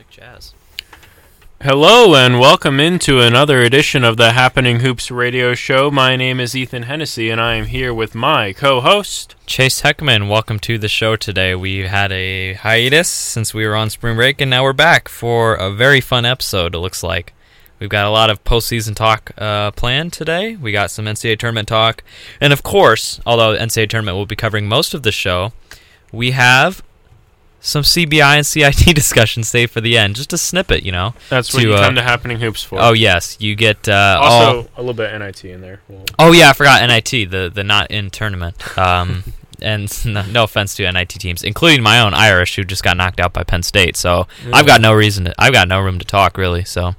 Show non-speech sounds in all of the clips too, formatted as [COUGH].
Classic jazz. Hello and welcome into another edition of the Happening Hoops radio show. My name is Ethan Hennessy and I am here with my co-host Chase Heckman, welcome to the show today. We had a hiatus since we were on spring break, and now we're back for a very fun episode. It looks like we've got a lot of postseason talk uh, planned today. We got some NCAA tournament talk, and of course, although NCAA tournament will be covering most of the show, we have some CBI and CIT [LAUGHS] discussion saved for the end. Just a snippet, you know. That's what To, you uh, come to Happening Hoops for. Oh yes, you get uh, all- also a little bit of NIT in there. Well, Oh yeah, I forgot NIT, the the not in tournament. Um, [LAUGHS] and [LAUGHS] no, no offense to NIT teams, including my own Irish, who just got knocked out by Penn State. So I've got no reason. To, I've got no room to talk really. So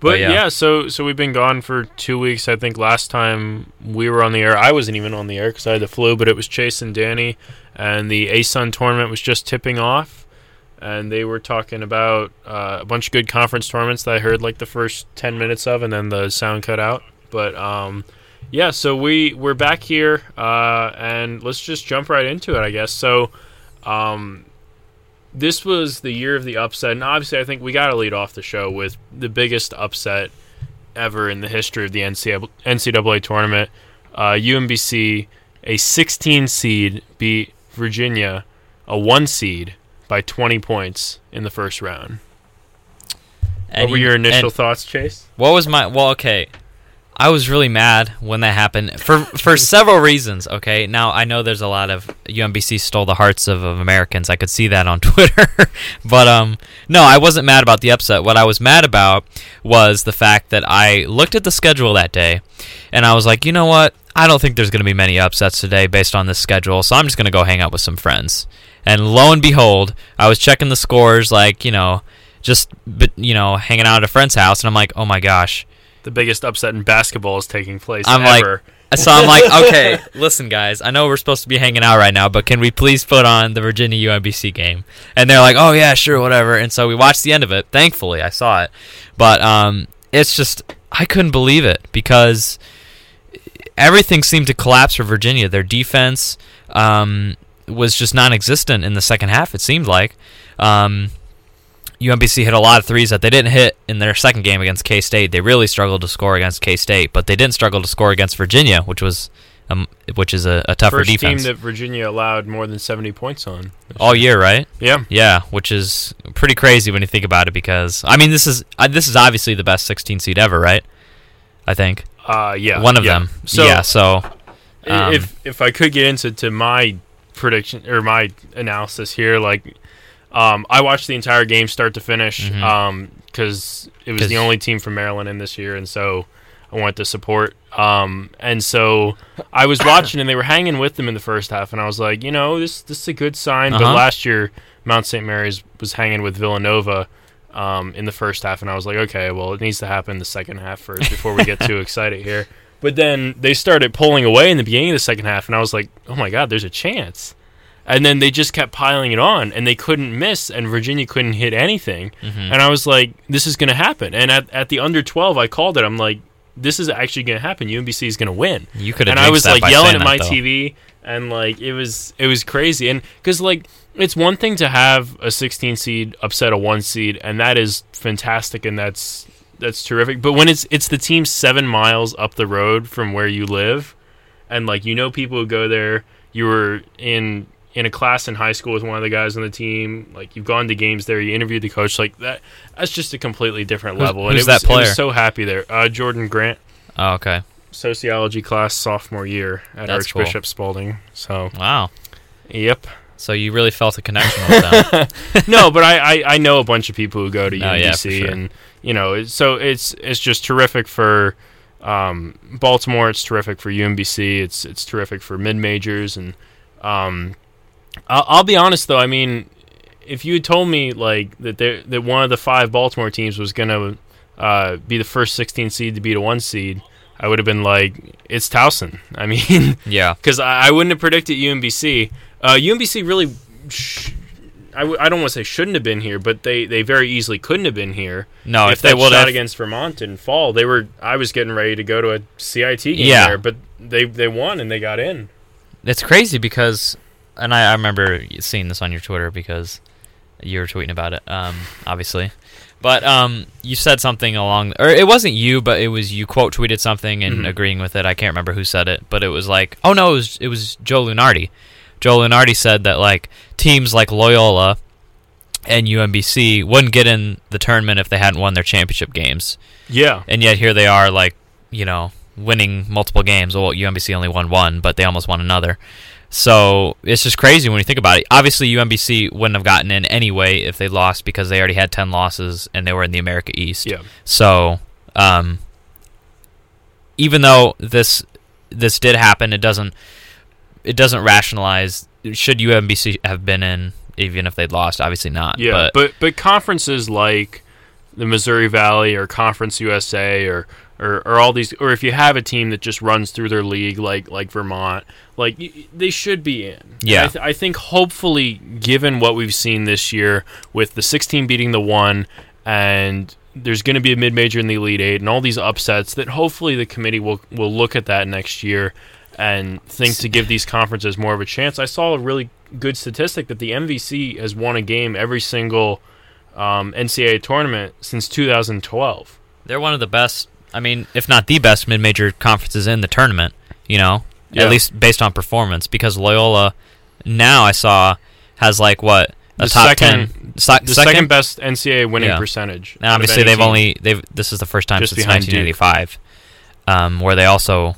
But, But yeah. yeah. so so we've been gone for two weeks. I think last time we were on the air, I wasn't even on the air because I had the flu. But it was Chase and Danny, and the ASUN tournament was just tipping off, and they were talking about uh, a bunch of good conference tournaments that I heard like the first ten minutes of, and then the sound cut out. But um, yeah, so we we're back here, uh, and let's just jump right into it, I guess. So. Um, this was the year of the upset, and obviously, I think we got to lead off the show with the biggest upset ever in the history of the NCAA, tournament. Uh, UMBC, a 16 seed, beat Virginia, a one seed, by 20 points in the first round. and what were your initial thoughts, Chase? what was my well? Okay, I was really mad when that happened for for [LAUGHS] several reasons. Okay, now I know there's a lot of UMBC stole the hearts of, of Americans. I could see that on [LAUGHS] Twitter, but um, no, I wasn't mad about the upset. What I was mad about was the fact that I looked at the schedule that day, and I was like, you know what? I don't think there's going to be many upsets today based on this schedule, so I'm just going to go hang out with some friends. And lo and behold, I was checking the scores, like you know, just but you know, hanging out at a friend's house, and I'm like, oh my gosh. The biggest upset in basketball is taking place I'm like- So I'm like, [LAUGHS] okay, listen, guys, I know we're supposed to be hanging out right now, but can we please put on the Virginia UMBC game? And they're like, oh yeah, sure, whatever. And so we watched the end of it. Thankfully, I saw it, but um, it's just I couldn't believe it because everything seemed to collapse for Virginia. Their defense um, was just non-existent in the second half. It seemed like. Um, UMBC hit a lot of threes that they didn't hit in their second game against K State. They really struggled to score against K State, but they didn't struggle to score against Virginia, which was um, which is a, a tougher First defense team that Virginia allowed more than 70 points on. all year, right? Yeah. Yeah, which is pretty crazy when you think about it. Because I mean, this is uh, this is obviously the best 16 seed ever, right? I think Uh, yeah. one of yeah. them. So, yeah, so um, if if I could get into to my prediction or my analysis here, like um, I watched the entire game start to finish because it was the only team from Maryland in this year, and so I wanted to support. Um, and so I was watching, and they were hanging with them in the first half, and I was like, you know, this this is a good sign. But Uh-huh. last year, Mount St. Mary's was hanging with Villanova. Um, in the first half, and I was like, okay, well, it needs to happen the second half first before we get too [LAUGHS] excited here. But then they started pulling away in the beginning of the second half, and I was like, oh my God, there's a chance. And then they just kept piling it on, and they couldn't miss, and Virginia couldn't hit anything. mhm. And I was like, this is going to happen. And at, at the under 12, I called it. I'm like, this is actually going to happen. UMBC is going to win. you could. And I was like yelling at my that. TV, and like it was it was crazy. And because like it's one thing to have a 16 seed upset a one seed, and that is fantastic, and that's that's terrific. But when it's it's the team seven miles up the road from where you live, and like you know people who go there, you were in in a class in high school with one of the guys on the team. Like you've gone to games there, you interviewed the coach. Like that, that's just a completely different Who's- level. and who's it was, that was player? so happy there. Uh, Jordan Grant, Oh, okay. sociology class, sophomore year at That's cool. Archbishop Spalding. So, Wow. yep. So you really felt a connection with them. [LAUGHS] no, but I, I, I know a bunch of people who go to [LAUGHS] Oh, UMBC, yeah, sure. and you know, so it's it's just terrific for um, Baltimore. It's terrific for UMBC. It's it's terrific for mid majors, and um, I'll, I'll be honest though. I mean, if you had told me like that there, that one of the five Baltimore teams was gonna uh, be the first 16 seed to beat a one seed, I would have been like, it's Towson. I mean, [LAUGHS] yeah. because I, I wouldn't have predicted UMBC. Uh, UMBC really, sh- I, w- I don't want to say shouldn't have been here, but they, they very easily couldn't have been here. No, if, if, they would shot have. against Vermont in fall, they were. I was getting ready to go to a CIT game Yeah. there, but they they won and they got in. It's crazy because, and I, I remember seeing this on your Twitter because You were tweeting about it, um, obviously. But um, you said something along, or it wasn't you, but it was you quote tweeted something and Mhm. agreeing with it. I can't remember who said it, but it was like, oh no, it was it was Joe Lunardi. Joe Lunardi said that like teams like Loyola and UMBC wouldn't get in the tournament if they hadn't won their championship games, Yeah. and yet here they are, like you know, winning multiple games. Well, UMBC only won one, but they almost won another. So it's just crazy when you think about it. Obviously, UMBC wouldn't have gotten in anyway if they lost because they already had ten losses and they were in the America East. Yeah. So, um, even though this this did happen, it doesn't it doesn't rationalize should UMBC have been in even if they'd lost. Obviously not. Yeah, but, but but conferences like the Missouri Valley or Conference USA or, or or all these or if you have a team that just runs through their league like like Vermont, like y- y- they should be in. Yeah. I, th- I think hopefully given what we've seen this year with the 16 beating the 1 and there's going to be a mid-major in the Elite 8 and all these upsets that hopefully the committee will will look at that next year and think to give these conferences more of a chance. I saw a really good statistic that the MVC has won a game every single um, NCAA tournament since 2012. they're one of the best. I mean, if not the best mid-major conferences in the tournament. You know, Yeah. at least based on performance, because Loyola now I saw has like what a The top second- ten, se- The second, best NCAA winning Yeah. percentage. Now, obviously, they've only they've this is the first time Just since 1985, um, where they also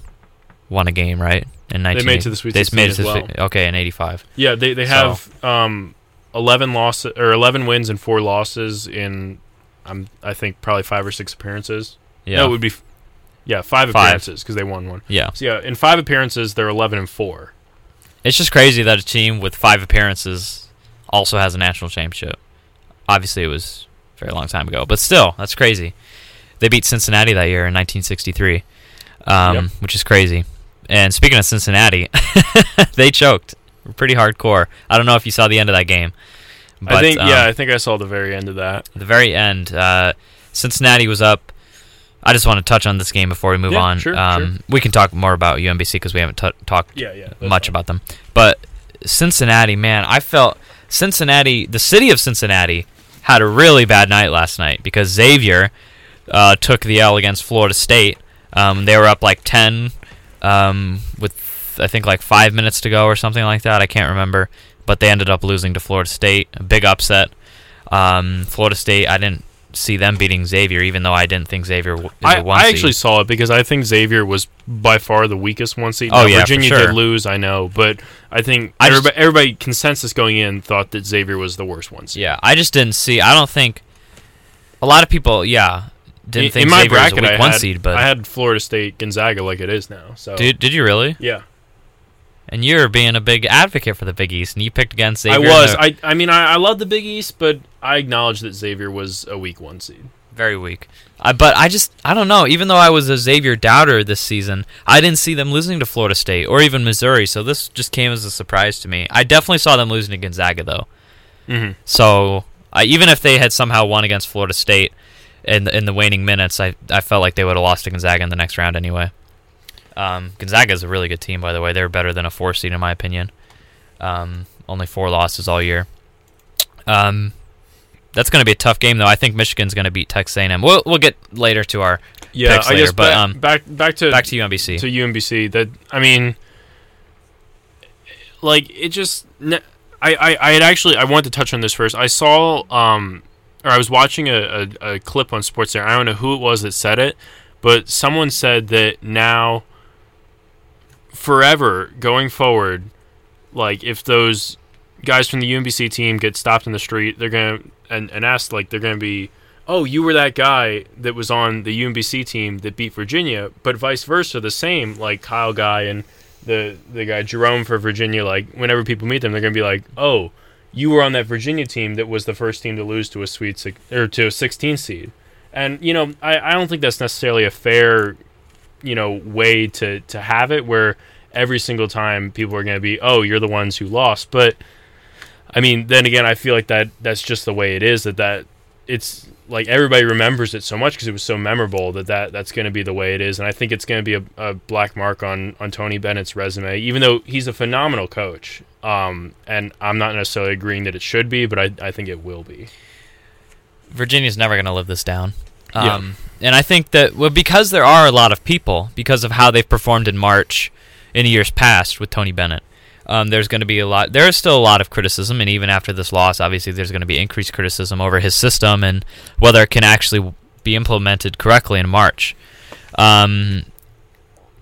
won a game, right? In 19, made it to the Sweet they 16 made it to the well. Sweet- okay in 85. yeah they they So- have um, 11 losses or 11 wins and four losses in um, I think probably five or six appearances. Yeah, No, it would be f- yeah five, Five. appearances because they won one. yeah. So yeah, in five appearances they're 11 and four. It's just crazy that a team with five appearances also has a national championship. Obviously, it was a very long time ago, but still, that's crazy. They beat Cincinnati that year in 1963, um, Yep. which is crazy. And speaking of Cincinnati, [LAUGHS] they choked pretty hardcore. I don't know if you saw the end of that game. But, I think um, yeah I think I saw the very end of that. the very end, uh, Cincinnati was up. I just want to touch on this game before we move Yeah, on. sure, um, We can talk more about UMBC because we haven't t- talked Yeah yeah much about them. But Cincinnati, man, I felt Cincinnati, the city of Cincinnati, had a really bad night last night because Xavier uh, took the L against Florida State. Um, they were up like ten um, with I think like five minutes to go or something like that. I can't remember, but they ended up losing to Florida State. A big upset. Um, Florida State, I didn't see them beating Xavier, even though I didn't think Xavier w- I, a one I actually saw it because I think Xavier was by far the weakest one seed. Oh, Now, yeah, Virginia sure. did lose, I know, but I think I just- everybody, everybody consensus going in thought that Xavier was the worst one seed. Yeah, I just didn't see. I don't think a lot of people. Yeah, didn't in, think in my Xavier bracket, was a weak I one had, seed, but I had Florida State Gonzaga like it is now. So did did you really? yeah, And you're being a big advocate for the Big East, and you picked against Xavier. I was. I I mean, I, I love the Big East, but I acknowledge that Xavier was a weak one seed. very weak. I, but I just I don't know. Even though I was a Xavier doubter this season, I didn't see them losing to Florida State or even Missouri. So this just came as a surprise to me. I definitely saw them losing to Gonzaga though. Mm-hmm. So I, even if they had somehow won against Florida State in the, in the waning minutes, I I felt like they would have lost to Gonzaga in the next round anyway. Um, Gonzaga is a really good team, by the way. They're better than a four seed in my opinion. Um, only four losses all year. Um, that's going to be a tough game, though. I think Michigan's going to beat Texas A&M. We'll we'll get later to our Yeah, Picks I later, guess. but, back, um, back back to back to UMBC. to UMBC. That I mean, like it just. I, I, I had actually I wanted to touch on this first. I saw um or I was watching a, a, a clip on Sports Center. I don't know who it was that said it, but someone said that now forever going forward, like if those guys from the UMBC team get stopped in the street, they're gonna and, and asked like they're gonna be oh, you were that guy that was on the UMBC team that beat Virginia, but vice versa, the same, like Kyle Guy and the the guy Jerome for Virginia, like whenever people meet them, they're gonna be like, oh, you were on that Virginia team that was the first team to lose to a sweet six, or to a 16 seed, and you know, I, I don't think that's necessarily a fair, you know, way to to have it where every single time people are gonna be, oh, you're the ones who lost, but. I mean, then again, I feel like that that's just the way it is. That that it's like everybody remembers it so much because it was so memorable that, that that's going to be the way it is, and I think it's going to be a, a black mark on on Tony Bennett's resume. Even though he's a phenomenal coach, Um, and I'm not necessarily agreeing that it should be, but I, I think it will be. Virginia's never going to live this down. Yeah. And I think that well, because there are a lot of people, because of how they've performed in March in years past with Tony Bennett, um, there's going to be a lot. There is still a lot of criticism, and even after this loss, obviously there's going to be increased criticism over his system and whether it can actually be implemented correctly in March. Um,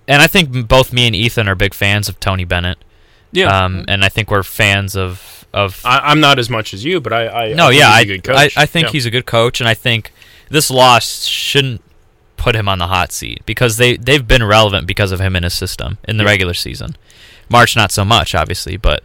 and I think both me and Ethan are big fans of Tony Bennett. Yeah, um, and I think we're fans of of I, I'm not as much as you, but I, I no, I think yeah, he's I, a good coach. I, I think Yeah. he's a good coach, and I think this loss shouldn't put him on the hot seat because they they've been relevant because of him in his system in the Yeah. regular season. March not so much, obviously, but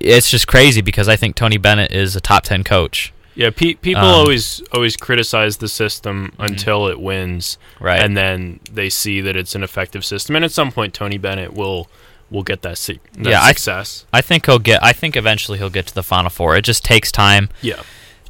it's just crazy because I think Tony Bennett is a top ten coach, yeah. Pe- people Um, always always criticize the system until it wins, right? and then they see that it's an effective system. And at some point, Tony Bennett will will get that, se- that Yeah, I- success. I think he'll get. I think eventually he'll get to the Final Four. It just takes time yeah,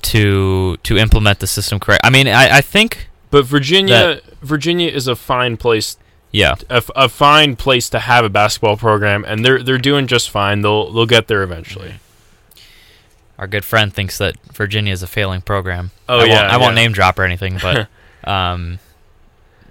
to to implement the system correct. I mean, I, I think but Virginia Virginia is a fine place yeah, a, a fine place to have a basketball program, and they're they're doing just fine. They'll they'll get there eventually. our good friend thinks that Virginia is a failing program. Oh I won't, yeah, I won't name drop or anything, but [LAUGHS] um,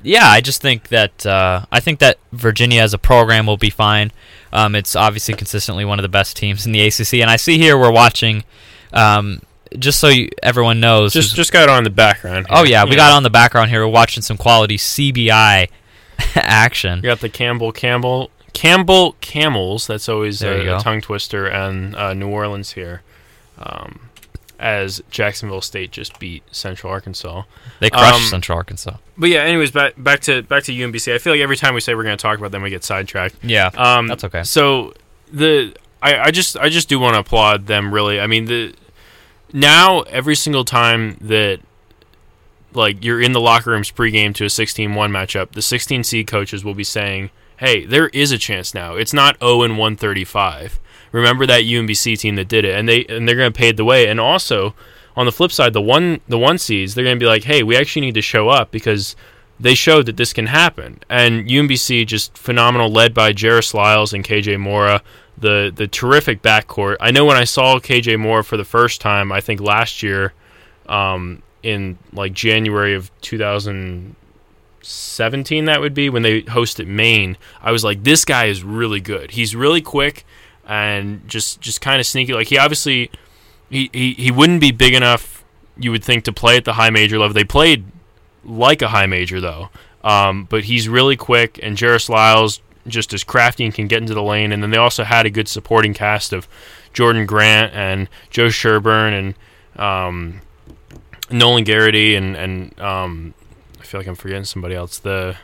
yeah, I just think that uh, I think that Virginia as a program will be fine. Um, it's obviously consistently one of the best teams in the ACC, and I see here we're watching. Um, just so you, everyone knows, Just just got on the background. oh yeah, we got on the background here. We're watching some quality CBI [LAUGHS] action. You got the Campbell Campbell Campbell Camels. That's always you a, tongue twister, and uh, New Orleans here, um, as Jacksonville State just beat Central Arkansas. They crushed Um, Central Arkansas. But yeah, anyways, back back to back to UMBC. I feel like every time we say we're going to talk about them, we get sidetracked. Yeah, Um, That's okay. So the I, I just I just do want to applaud them. Really, I mean the now every single time that like you're in the locker rooms pregame to a 16-1 matchup, the 16 seed coaches will be saying, "Hey, there is a chance now. It's not 0 and 135. Remember that UMBC team that did it, and they and they're going to pave the way. And also on the flip side, the one the one seeds they're going to be like, "Hey, we actually need to show up because." They showed that this can happen, and UMBC just phenomenal, led by Jairus Lyles and KJ Maura the the terrific backcourt. I know when I saw KJ Moore for the first time, I think last year, um, in like January of 2017, that would be when they hosted Maine. I was like, this guy is really good. He's really quick and just just kind of sneaky. Like he obviously he, he he wouldn't be big enough, you would think, to play at the high major level. They played like a high major though. Um, but he's really quick, and Jairus Lyles just as crafty and can get into the lane. And then they also had a good supporting cast of Jordan Grant and Joe Sherburne and um, Nolan Gerrity and and um, I feel like I'm forgetting somebody else. The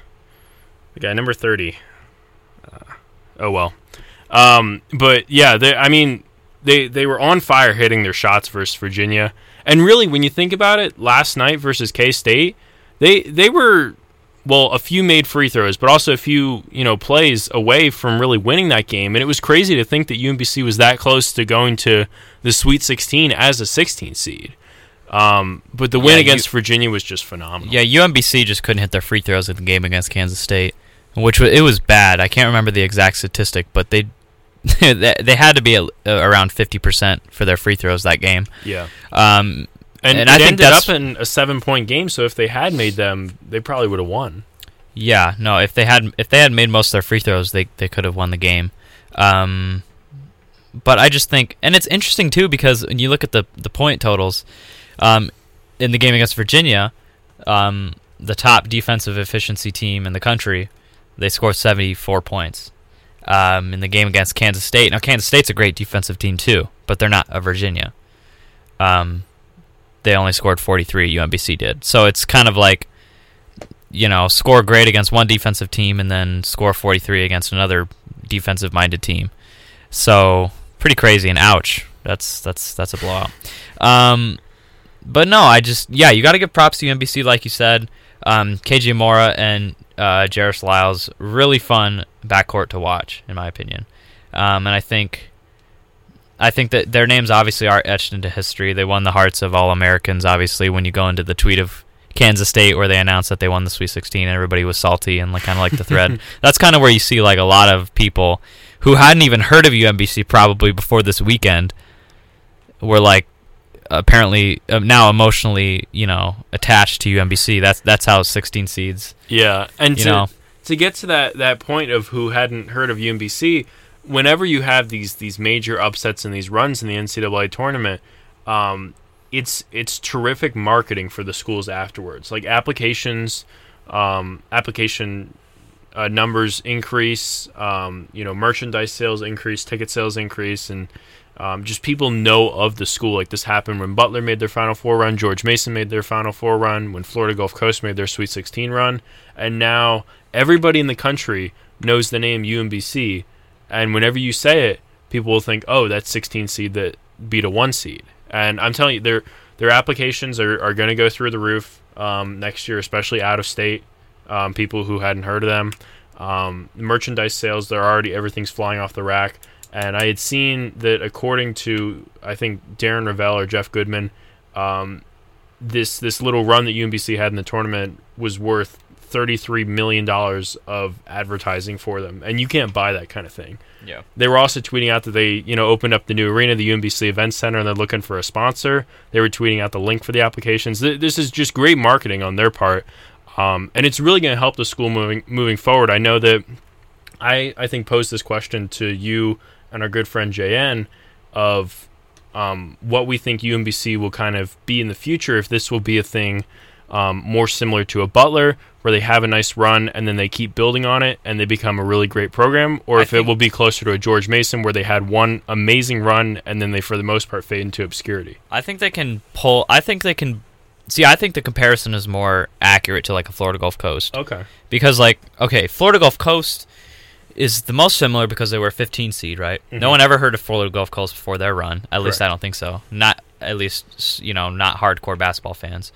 the guy number thirty. Uh, oh well, um, but yeah, they, I mean they they were on fire hitting their shots versus Virginia. And really, when you think about it, last night versus K State, they they were well a few made free throws, but also a few you know plays away from really winning that game. And it was crazy to think that UMBC was that close to going to the Sweet 16 as a 16 seed. Um, but the win Yeah, against Virginia was just phenomenal. Yeah, UMBC just couldn't hit their free throws in the game against Kansas State, which wa it was bad. I can't remember the exact statistic, but they [LAUGHS] they had to be at, around fifty percent for their free throws that game. yeah. Um, And, And it I think ended that's- up in a seven point game. So if they had made them, they probably would have won. yeah, no, if they had if they had made most of their free throws, they they could have won the game. Um, but I just think, and it's interesting too because when you look at the the point totals, um, in the game against Virginia, um, the top defensive efficiency team in the country, they scored seventy four points. Um, in the game against Kansas State, now Kansas State's a great defensive team too, but they're not a Virginia. Um, they only scored forty three. UMBC did, so it's kind of like you know, score great against one defensive team and then score 43 against another defensive minded team. So, pretty crazy and ouch. That's that's that's a blowout. Um but no, I just yeah, you got to give props to UMBC like you said. Um KJ Maura and uh Jairus Lyles really fun backcourt to watch in my opinion. Um and I think I think that their names obviously are etched into history. They won the hearts of all Americans obviously when you go into the tweet of Kansas State where they announced that they won the Sweet 16 and everybody was salty and like kind of like the thread. [LAUGHS] That's kind of where you see like a lot of people who hadn't even heard of UMBC probably before this weekend were like apparently uh, now emotionally, you know, attached to UMBC. That's that's how 16 seeds. Yeah, and You to, know. to get to that that point of who hadn't heard of UMBC, whenever you have these these major upsets and these runs in the NCAA tournament, um, it's it's terrific marketing for the schools afterwards. Like applications, um, application uh, numbers increase, um, you know, merchandise sales increase, ticket sales increase, and um, just people know of the school. Like this happened when Butler made their Final Four run, George Mason made their Final Four run, when Florida Gulf Coast made their Sweet 16 run, and now everybody in the country knows the name UMBC. And whenever you say it, people will think, "Oh, that's 16 seed that beat a one seed." And I'm telling you, their their applications are, are going to go through the roof um, next year, especially out of state um, people who hadn't heard of them. Um, merchandise sales, they're already everything's flying off the rack. And I had seen that according to I think Darren Rovell or Jeff Goodman, um, this this little run that UMBC had in the tournament was worth thirty three million dollars of advertising for them, and you can't buy that kind of thing. Yeah. They were also tweeting out that they, you know, opened up the new arena, the UMBC Event Center, and they're looking for a sponsor. They were tweeting out the link for the applications. This is just great marketing on their part, um, and it's really going to help the school moving moving forward. I know that I I think posed this question to you and our good friend JN of um, what we think UMBC will kind of be in the future if this will be a thing um, more similar to a Butler where they have a nice run and then they keep building on it and they become a really great program, or I if it will be closer to a George Mason where they had one amazing run and then they, for the most part, fade into obscurity. I think they can pull. I think they can. See, I think the comparison is more accurate to like a Florida Gulf Coast Okay. because, like, okay, Florida Gulf Coast is the most similar because they were a 15 seed, right? Mhm. No one ever heard of Florida Gulf Coast before their run. At least I don't think so. Not at least you know not hardcore basketball fans.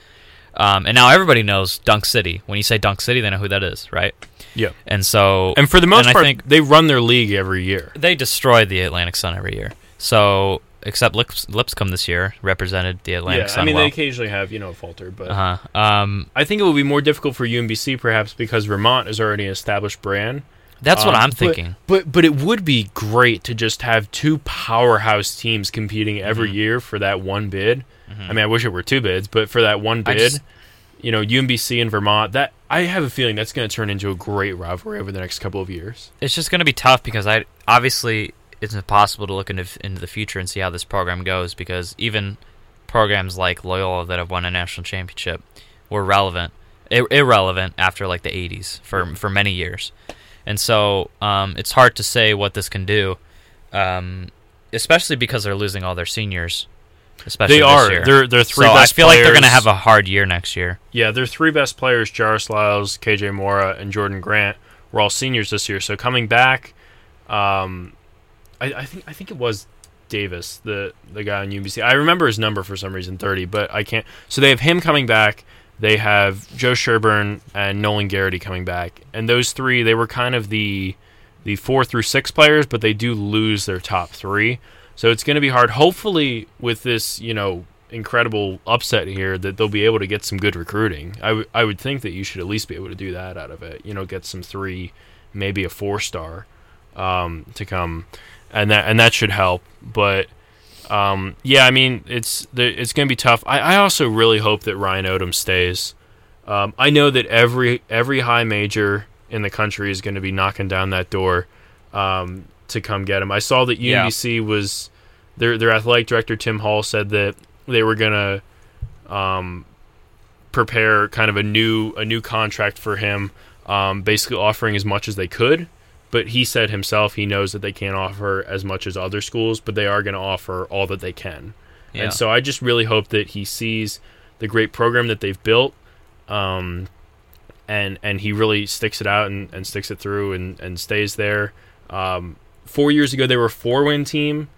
Um, and now everybody knows Dunk City. When you say Dunk City, they know who that is, right? Yeah. And so And for the most part, think- they run their league every year. they destroy the Atlantic Sun every year. So except Lips, Lipscomb this year represented the Atlantic yeah, Sun I mean, well. they occasionally have, you know, a falter, but uh-huh. Um, I think it will be more difficult for UMBC perhaps because Vermont is already an established brand. that's what Um, I'm thinking. But but it would be great to just have two powerhouse teams competing every Mhm. year for that one bid. Mhm. I mean, I wish it were two bids, but for that one bid, just- you know, UMBC and Vermont, that I have a feeling that's going to turn into a great rivalry over the next couple of years. it's just going to be tough because I obviously it's impossible to look into into the future and see how this program goes because even programs like Loyola that have won a national championship were relevant ir- irrelevant after like the 80s for for many years. And so um, it's hard to say what this can do um, especially because they're losing all their seniors especially They this are. They're they're three so I feel like they're going to have a hard year next year. Yeah, their three best players, Lyles, KJ Maura, and Jordan Grant, were all seniors this year. So coming back, um, I, I think I think it was Davis, the the guy on UBC. I remember his number for some reason, thirty, but I can't. So they have him coming back. They have Joe Sherburne and Nolan Gerrity coming back, and those three they were kind of the the four through six players, but they do lose their top three. So it's going to be hard. Hopefully, with this, you know, incredible upset here, that they'll be able to get some good recruiting. I, w- I would think that you should at least be able to do that out of it. You know, get some three, maybe a four star, um, to come, and that and that should help. But um, yeah, I mean, it's it's going to be tough. I, I also really hope that Ryan Odom stays. Um, I know that every every high major in the country is going to be knocking down that door um, to come get him. I saw that Yeah. UMBC was their their athletic director Tim Hall said that they were going to um, prepare kind of a new a new contract for him, um, basically offering as much as they could. But he said himself he knows that they can't offer as much as other schools, but they are going to offer all that they can. Yeah. And so I just really hope that he sees the great program that they've built, um, and and he really sticks it out and, and sticks it through and, and stays there. Um, four years ago they were a four win team,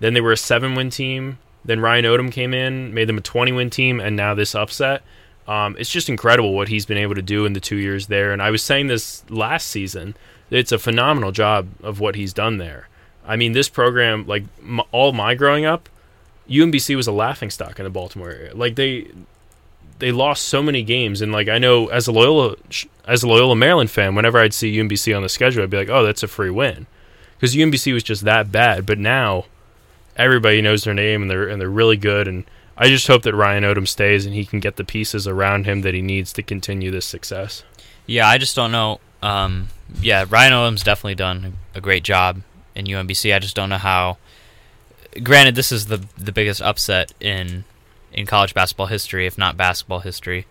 then they were a seven win team. Then Ryan Odom came in, made them a twenty win team, and now this upset. Um, it's just incredible what he's been able to do in the two years there. And I was saying this last season. It's a phenomenal job of what he's done there. I mean, this program, like m- all my growing up, UMBC was a laughing stock in the Baltimore area. Like they, they lost so many games, and like I know as a Loyola as a Loyola Maryland fan, whenever I'd see UMBC on the schedule, I'd be like, oh, that's a free win, because UMBC was just that bad. But now everybody knows their name and they're and they're really good, and I just hope that Ryan Odom stays and he can get the pieces around him that he needs to continue this success. Yeah, I just don't know. Um, yeah, Ryan Odom's definitely done a great job in UMBC. I just don't know how. Granted, this is the the biggest upset in in college basketball history, if not basketball history,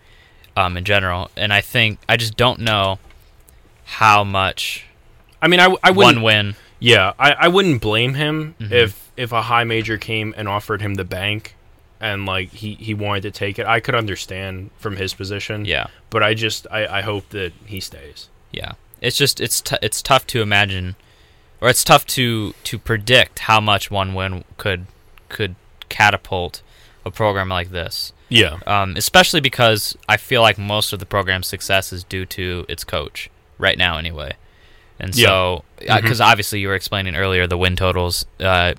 um, in general. And I think I just don't know how much. I mean, I, I wouldn't one win. Yeah, I, I wouldn't blame him mm-hmm. if if a high major came and offered him the bank and like he, he wanted to take it. I could understand from his position. Yeah, but I just I, I hope that he stays. Yeah, it's just it's t- it's tough to imagine, or it's tough to to predict how much one win could could catapult a program like this. Yeah. Um, especially because I feel like most of the program's success is due to its coach right now, anyway. And so, because uh, mm-hmm. obviously you were explaining earlier, the win totals uh,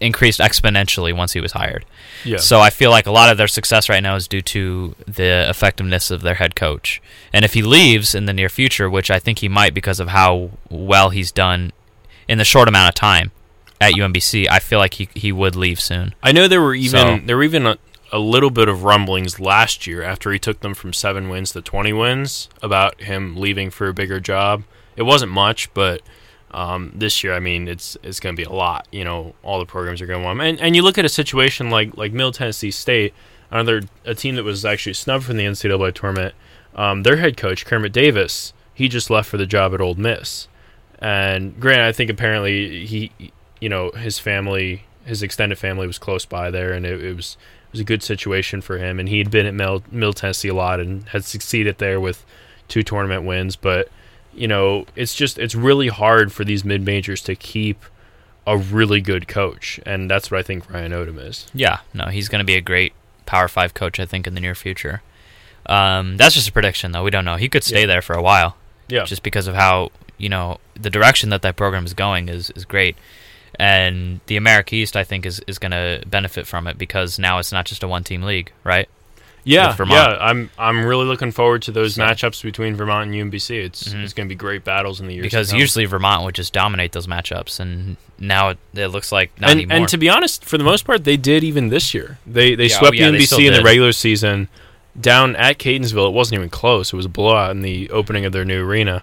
increased exponentially once he was hired. Yeah. So I feel like a lot of their success right now is due to the effectiveness of their head coach. And if he leaves in the near future, which I think he might because of how well he's done in the short amount of time, at UMBC, I feel like he he would leave soon. I know there were even so, there were even a, a, little bit of rumblings last year after he took them from seven wins to twenty wins about him leaving for a bigger job. It wasn't much, but um, this year, I mean, it's it's going to be a lot. You know, all the programs are going to want him. And and you look at a situation like like Middle Tennessee State, another a team that was actually snubbed from the NCAA tournament. Um, their head coach Kermit Davis, he just left for the job at Ole Miss. And Grant, I think apparently he you know his family, his extended family was close by there, and it, it was it was a good situation for him. And he had been at Middle, Middle Tennessee a lot and had succeeded there with two tournament wins. But you know, it's just it's really hard for these mid majors to keep a really good coach, and that's what I think Ryan Odom is. Yeah, no, he's going to be a great Power Five coach, I think, in the near future. Um, that's just a prediction, though. We don't know. He could stay yeah. there for a while. Yeah. Just because of how you know the direction that that program is going is is great and the America East I think is is going to benefit from it because now it's not just a one team league, right? Yeah, yeah. I'm I'm really looking forward to those so. matchups between Vermont and UMBC. It's mm-hmm. it's going to be great battles in the years because usually Vermont would just dominate those matchups, and now it, it looks like not and, anymore. And to be honest, for the most part, they did even this year. They they yeah, swept oh, yeah, UMBC they in the regular season down at Catonsville. It wasn't even close. It was a blowout in the opening of their new arena,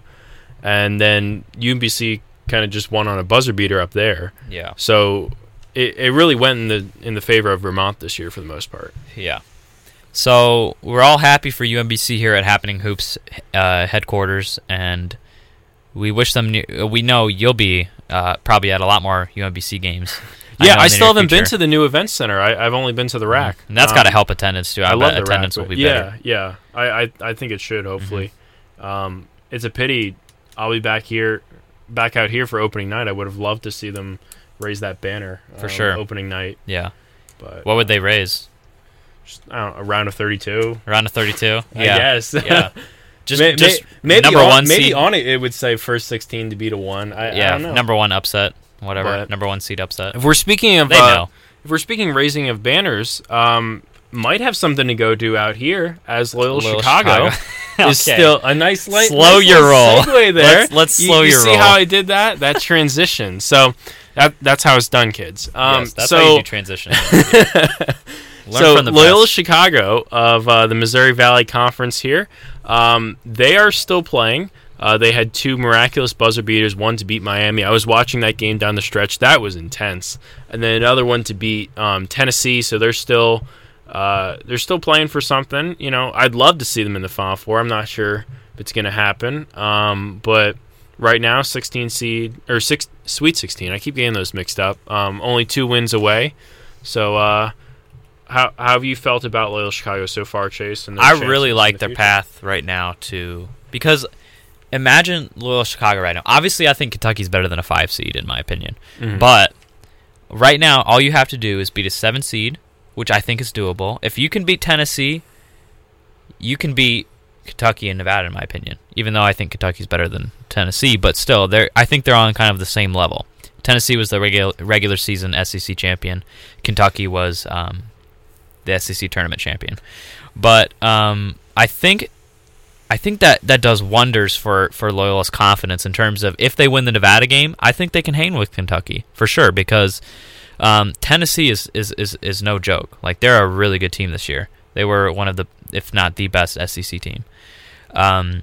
and then UMBC kind of just won on a buzzer beater up there. Yeah. So it, it really went in the in the favor of Vermont this year for the most part. Yeah. So we're all happy for UMBC here at Happening Hoops uh, headquarters, and we wish them. New, we know you'll be uh, probably at a lot more UMBC games. [LAUGHS] yeah, I, I still haven't future. been to the new event center. I, have only been to the RAC, and that's um, got to help attendance too. I, I love the attendance RAC, will be yeah, better. Yeah, yeah. I, I, I think it should. Hopefully, mm-hmm. um, it's a pity. I'll be back here back out here for opening night, I would have loved to see them raise that banner for um, sure opening night. Yeah, but what would they raise? Just, I don't know, a round of thirty-two. Around of thirty-two. Yeah. Yes. yeah. [LAUGHS] Just, may, just maybe number on, one. Maybe seed. on it, it would say first sixteen to beat a one. I, yeah, I number one upset, whatever. But number one seed upset. If we're speaking of, uh, if we're speaking raising of banners, um, might have something to go do out here as Loyola Chicago, Chicago. is [LAUGHS] still a nice light. Slow nice your roll. Segue there. Let's, let's slow you, your you roll. See how I did that? That [LAUGHS] transition. So that that's how it's done, kids. Um, yes, that's so, how you do transition. So Loyola best. Chicago of uh, the Missouri Valley Conference here, um, they are still playing. Uh, they had two miraculous buzzer beaters, one to beat Miami. I was watching that game down the stretch. That was intense. And then another one to beat um, Tennessee. So they're still uh, they're still playing for something. You know, I'd love to see them in the Final Four. I'm not sure if it's going to happen. Um, but right now, 16 seed or six Sweet 16. I keep getting those mixed up. Um, only two wins away. So, uh, how, how have you felt about Loyola Chicago so far, Chase? And I really like the their future? path right now to because imagine Loyola Chicago right now. Obviously, I think Kentucky's better than a five seed in my opinion, mm-hmm. but right now, all you have to do is beat a seven seed which I think is doable. If you can beat Tennessee, you can beat Kentucky and Nevada, in my opinion. Even though I think Kentucky's better than Tennessee, but still, they're I think they're on kind of the same level. Tennessee was the regular regular season SEC champion. Kentucky was um, the SEC tournament champion. But um, I think I think that that does wonders for for Loyola's confidence in terms of if they win the Nevada game, I think they can hang with Kentucky for sure because um, Tennessee is, is is is no joke. Like they're a really good team this year. They were one of the if not the best SEC team. Um,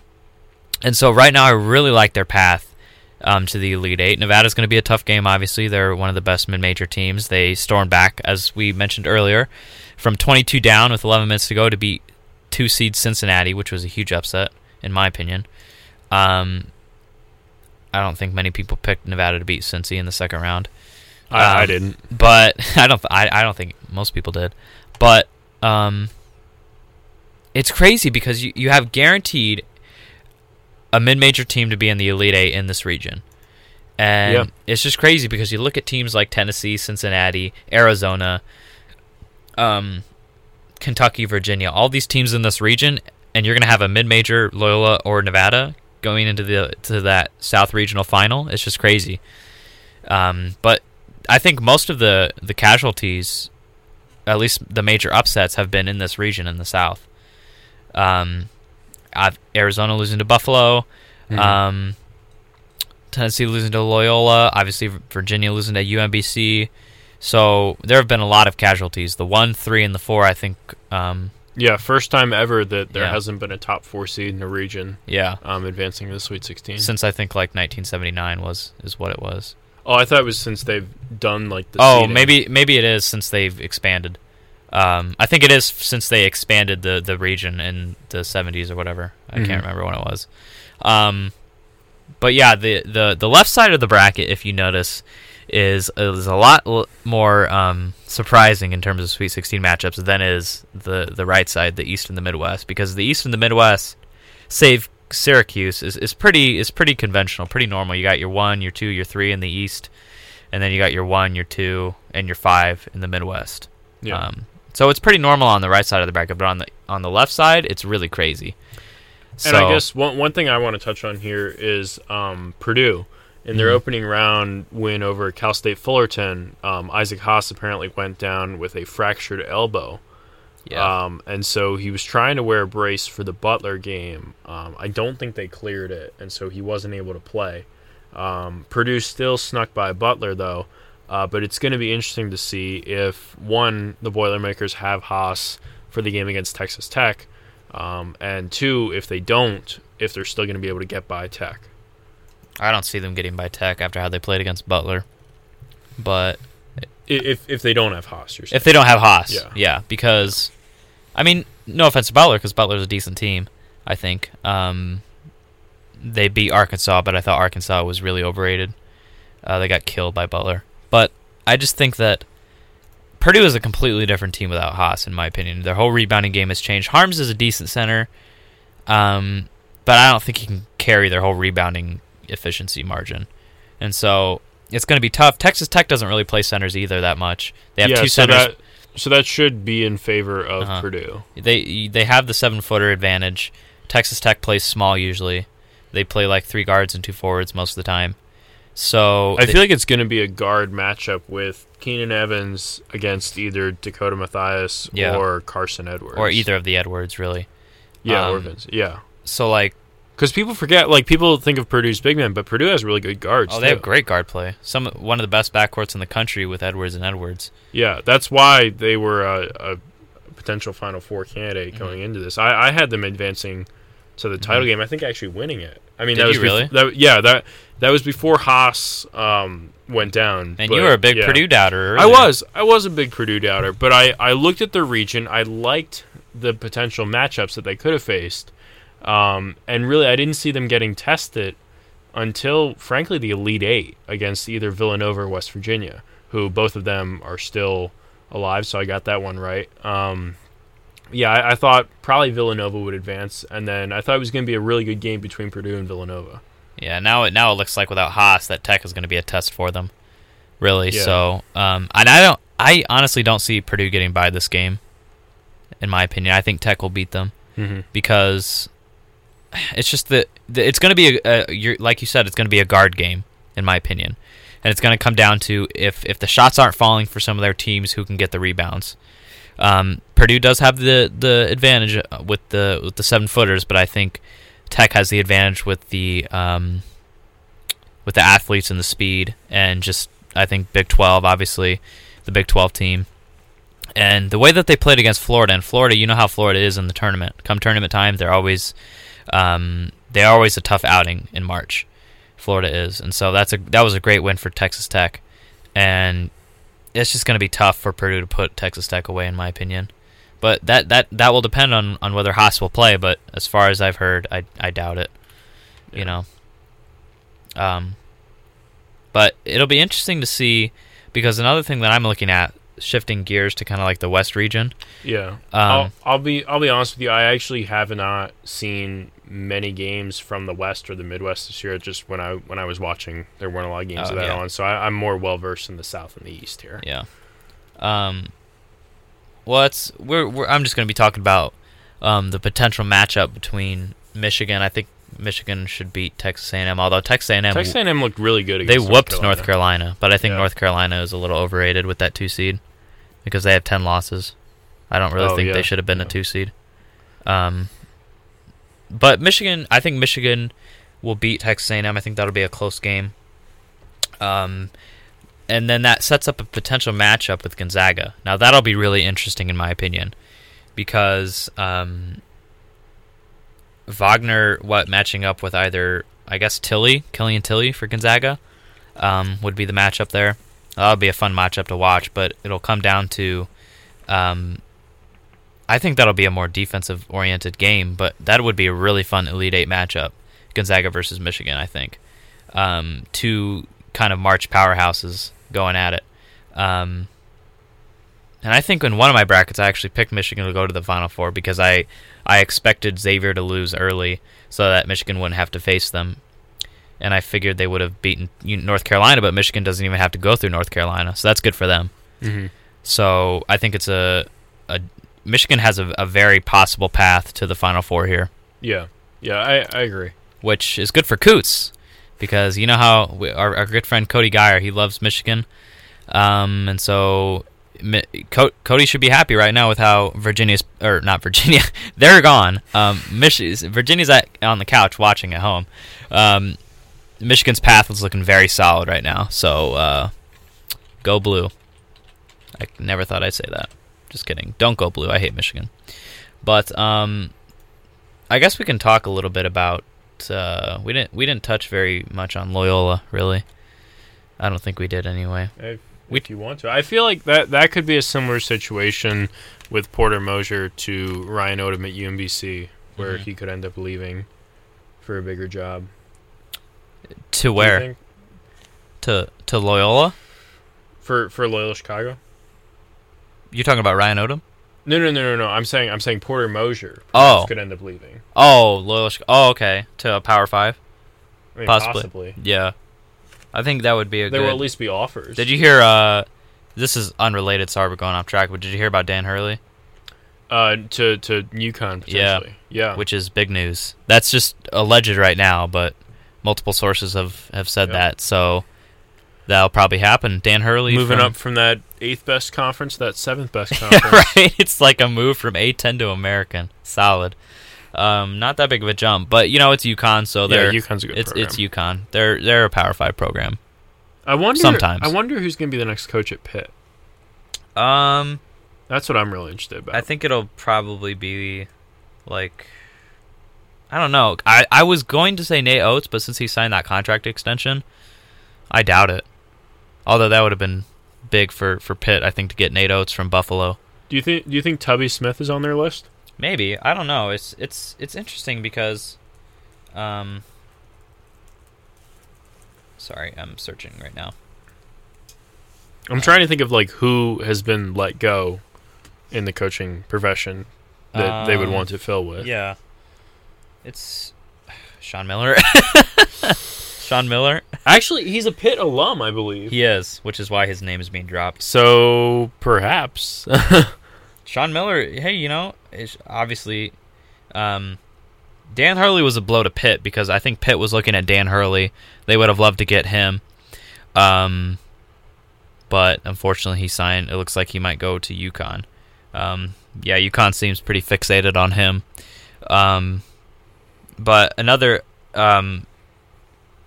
and so right now I really like their path um, to the Elite Eight. Nevada's going to be a tough game. Obviously, they're one of the best mid-major teams. They stormed back, as we mentioned earlier, from 22 down with 11 minutes to go to beat two seed Cincinnati, which was a huge upset in my opinion. Um, I don't think many people picked Nevada to beat Cincy in the second round. I, I Um, didn't. but [LAUGHS] I don't. I, I don't think most people did. But um, it's crazy because you, you have guaranteed a mid-major team to be in the Elite Eight in this region, and Yeah. it's just crazy because you look at teams like Tennessee, Cincinnati, Arizona, um, Kentucky, Virginia, all these teams in this region, and you're gonna have a mid-major Loyola or Nevada going into the to that South Regional final. It's just crazy. Um, but I think most of the the casualties, at least the major upsets, have been in this region in the South. Um, I've, Arizona losing to Buffalo, Mhm. um, Tennessee losing to Loyola, obviously Virginia losing to UMBC. So there have been a lot of casualties. The one, three, and the four, I think. Um, Yeah, first time ever that there Yeah. hasn't been a top four seed in a region yeah, um, advancing to the Sweet 16. since I think like 1979 was is what it was. oh, I thought it was since they've done like the. Oh, seeding. maybe maybe it is since they've expanded. Um, I think it is since they expanded the, the region in the 70s or whatever. I Mhm. can't remember when it was. Um, but yeah, the, the the left side of the bracket, if you notice, is is a lot l- more um, surprising in terms of Sweet 16 matchups than is the the right side, the East and the Midwest, because the East and the Midwest, save Syracuse, is, is pretty is pretty conventional, pretty normal. You got your one, your two, your three in the East, and then you got your one, your two, and your five in the Midwest. Yeah. Um, so it's pretty normal on the right side of the bracket, but on the on the left side, it's really crazy. And I guess one one thing I want to touch on here is um, Purdue. In their Mhm. opening round win over Cal State Fullerton, um, Isaac Haas apparently went down with a fractured elbow. yeah, Um, and so he was trying to wear a brace for the Butler game. Um, I don't think they cleared it, and so he wasn't able to play. Um, Purdue still snuck by Butler, though. Uh, but it's going to be interesting to see if, one, the Boilermakers have Haas for the game against Texas Tech, um, and two, if they don't, if they're still going to be able to get by Tech. I don't see them getting by Tech after how they played against Butler. But If, if they don't have Haas, you're if they don't have Haas, Yeah. yeah, because I mean, no offense to Butler, because Butler's a decent team. I think um, they beat Arkansas, but I thought Arkansas was really overrated. Uh, they got killed by Butler, but I just think that Purdue is a completely different team without Haas, in my opinion. Their whole rebounding game has changed. Haarms is a decent center, um, but I don't think he can carry their whole rebounding efficiency margin, and so it's going to be tough. Texas Tech doesn't really play centers either that much. They have yeah, two so centers. that, so that should be in favor of Uh-huh. Purdue. They they have the seven footer advantage. Texas Tech plays small usually. They play like three guards and two forwards most of the time. So I they- feel like it's going to be a guard matchup with Keenan Evans against either Dakota Mathias Yeah. or Carson Edwards, or either of the Edwards really. Yeah, um, Vince. Yeah, So like because people forget, like people think of Purdue's big men, but Purdue has really good guards. oh they too. have great guard play. Some one of the best backcourts in the country with Edwards and Edwards. Yeah, that's why they were a, a potential Final Four candidate Mhm. going into this. I, I had them advancing to the title Mhm. game. I think actually winning it. I mean, Did that was you really? bef- that, yeah, that that was before Haas um, went down. And but, you were a big yeah. Purdue doubter. I was. I was a big Purdue doubter, but I, I looked at the region. I liked the potential matchups that they could have faced. Um, and really, I didn't see them getting tested until, frankly, the Elite Eight against either Villanova or West Virginia, who both of them are still alive. So I got that one right. Um, yeah, I, I thought probably Villanova would advance, and then I thought it was going to be a really good game between Purdue and Villanova. Yeah, now it now it looks like without Haas that Tech is going to be a test for them. Really. Yeah. So, um and I don't I honestly don't see Purdue getting by this game. In my opinion, I think Tech will beat them. Mm-hmm. because it's just that it's going to be a, a like you said it's going to be a guard game in my opinion and it's going to come down to if if the shots aren't falling for some of their teams who can get the rebounds Um, Purdue does have the the advantage uh, with the with the seven footers, but I think Tech has the advantage with the um, with the athletes and the speed, and just I think Big Twelve, obviously, the Big Twelve team, and the way that they played against Florida. And Florida, you know how Florida is in the tournament. Come tournament time, they're always um, they're always a tough outing in March. Florida is, and so that's a that was a great win for Texas Tech, and it's just going to be tough for Purdue to put Texas Tech away, in my opinion. But that that that will depend on on whether Haas will play. But as far as I've heard, I I doubt it. Yeah. You know. Um. But it'll be interesting to see because another thing that I'm looking at, shifting gears to kind of like the West region. Yeah. Um, I'll, I'll be I'll be honest with you. I actually have not seen many games from the West or the Midwest this year. Just when I when I was watching, there weren't a lot of games Oh, of that yeah. on. So I, I'm more well versed in the South and the East here. Yeah. Um. Well, it's we're, we're I'm just going to be talking about um the potential matchup between Michigan. I think Michigan should beat Texas A&M. Although Texas A&M Texas A&M looked really good. they whooped North North Carolina, but I think Yeah. North Carolina is a little overrated with that two seed because they have ten losses. I don't really Oh, think yeah. they should have been a two seed. Um, but Michigan, I think Michigan will beat Texas A&M. I think that'll be a close game. Um, and then that sets up a potential matchup with Gonzaga. Now that'll be really interesting in my opinion, because um, Wagner, what matching up with either I guess Tilly, Killian Tilly for Gonzaga, um, would be the matchup there. That'll be a fun matchup to watch, but it'll come down to, um, I think that'll be a more defensive oriented game, but that would be a really fun Elite Eight matchup, Gonzaga versus Michigan. I think, um, two kind of March powerhouses going at it. Um, and I think in one of my brackets, I actually picked Michigan to go to the Final Four because I, I expected Xavier to lose early so that Michigan wouldn't have to face them. And I figured they would have beaten North Carolina, but Michigan doesn't even have to go through North Carolina, so that's good for them. hmm So I think it's a Michigan has a, a very possible path to the Final Four here, Yeah. Yeah. I, I agree. which is good for Coots because you know how we, our, our good friend Cody Geyer he loves Michigan, um, and so Mi- Co- Cody should be happy right now with how Virginia's or not Virginia [LAUGHS] they're gone. Um, Mich- Virginia's at, on the couch watching at home. Um, Michigan's path is looking very solid right now, so uh, go blue. I never thought I'd say that. Just kidding. Don't go blue. I hate Michigan. But um, I guess we can talk a little bit about. Uh, we didn't we didn't touch very much on Loyola, really. I don't think we did anyway. If, if you want to, I feel like that that could be a similar situation with Porter Moser to Ryan Odom at UMBC, where Mhm. he could end up leaving for a bigger job. To where? To to Loyola? For for Loyola Chicago. You're talking about Ryan Odom? No, no, no, no, no. I'm saying I'm saying Porter Moser Oh. could end up leaving. Oh, Loyola. Oh, okay. To a Power Five. I mean, Possibly. possibly. Yeah, I think that would be a There good. will at least be offers. Did you hear? Uh, this is unrelated. Sorry, we're going off track. But did you hear about Dan Hurley? Uh, to to UConn Yeah. potentially. Yeah. Which is big news. That's just alleged right now, but multiple sources have have said Yeah. that. So that'll probably happen. Dan Hurley Moving from- up from that eighth best conference to that seventh best [LAUGHS] conference. right? It's like a move from A10 to American. Solid. Um, not that big of a jump, but you know it's UConn, so they're UConn's a good it's program. it's UConn. They're they're a Power Five program. I wonder. sometimes. I wonder who's going to be the next coach at Pitt. Um, That's what I'm really interested about. I think it'll probably be like I don't know. I I was going to say Nate Oats, but since he signed that contract extension, I doubt it. Although that would have been big for for Pitt, I think, to get Nate Oats from Buffalo. do you think? Do you think Tubby Smith is on their list? Maybe I don't know. It's it's it's interesting because, um, sorry, I'm searching right now. I'm trying to think of like who has been let go in the coaching profession that they would Um, want to fill with. Yeah, it's [SIGHS] Sean Miller. [LAUGHS] Sean Miller. Actually, he's a Pitt alum, I believe. He is, which is why his name is being dropped. So perhaps. [LAUGHS] Sean Miller. Hey, you know, obviously, um, Dan Hurley was a blow to Pitt because I think Pitt was looking at Dan Hurley. They would have loved to get him. Um, but unfortunately, he signed. It looks like he might go to UConn. Um, yeah, UConn seems pretty fixated on him. Um, but another um,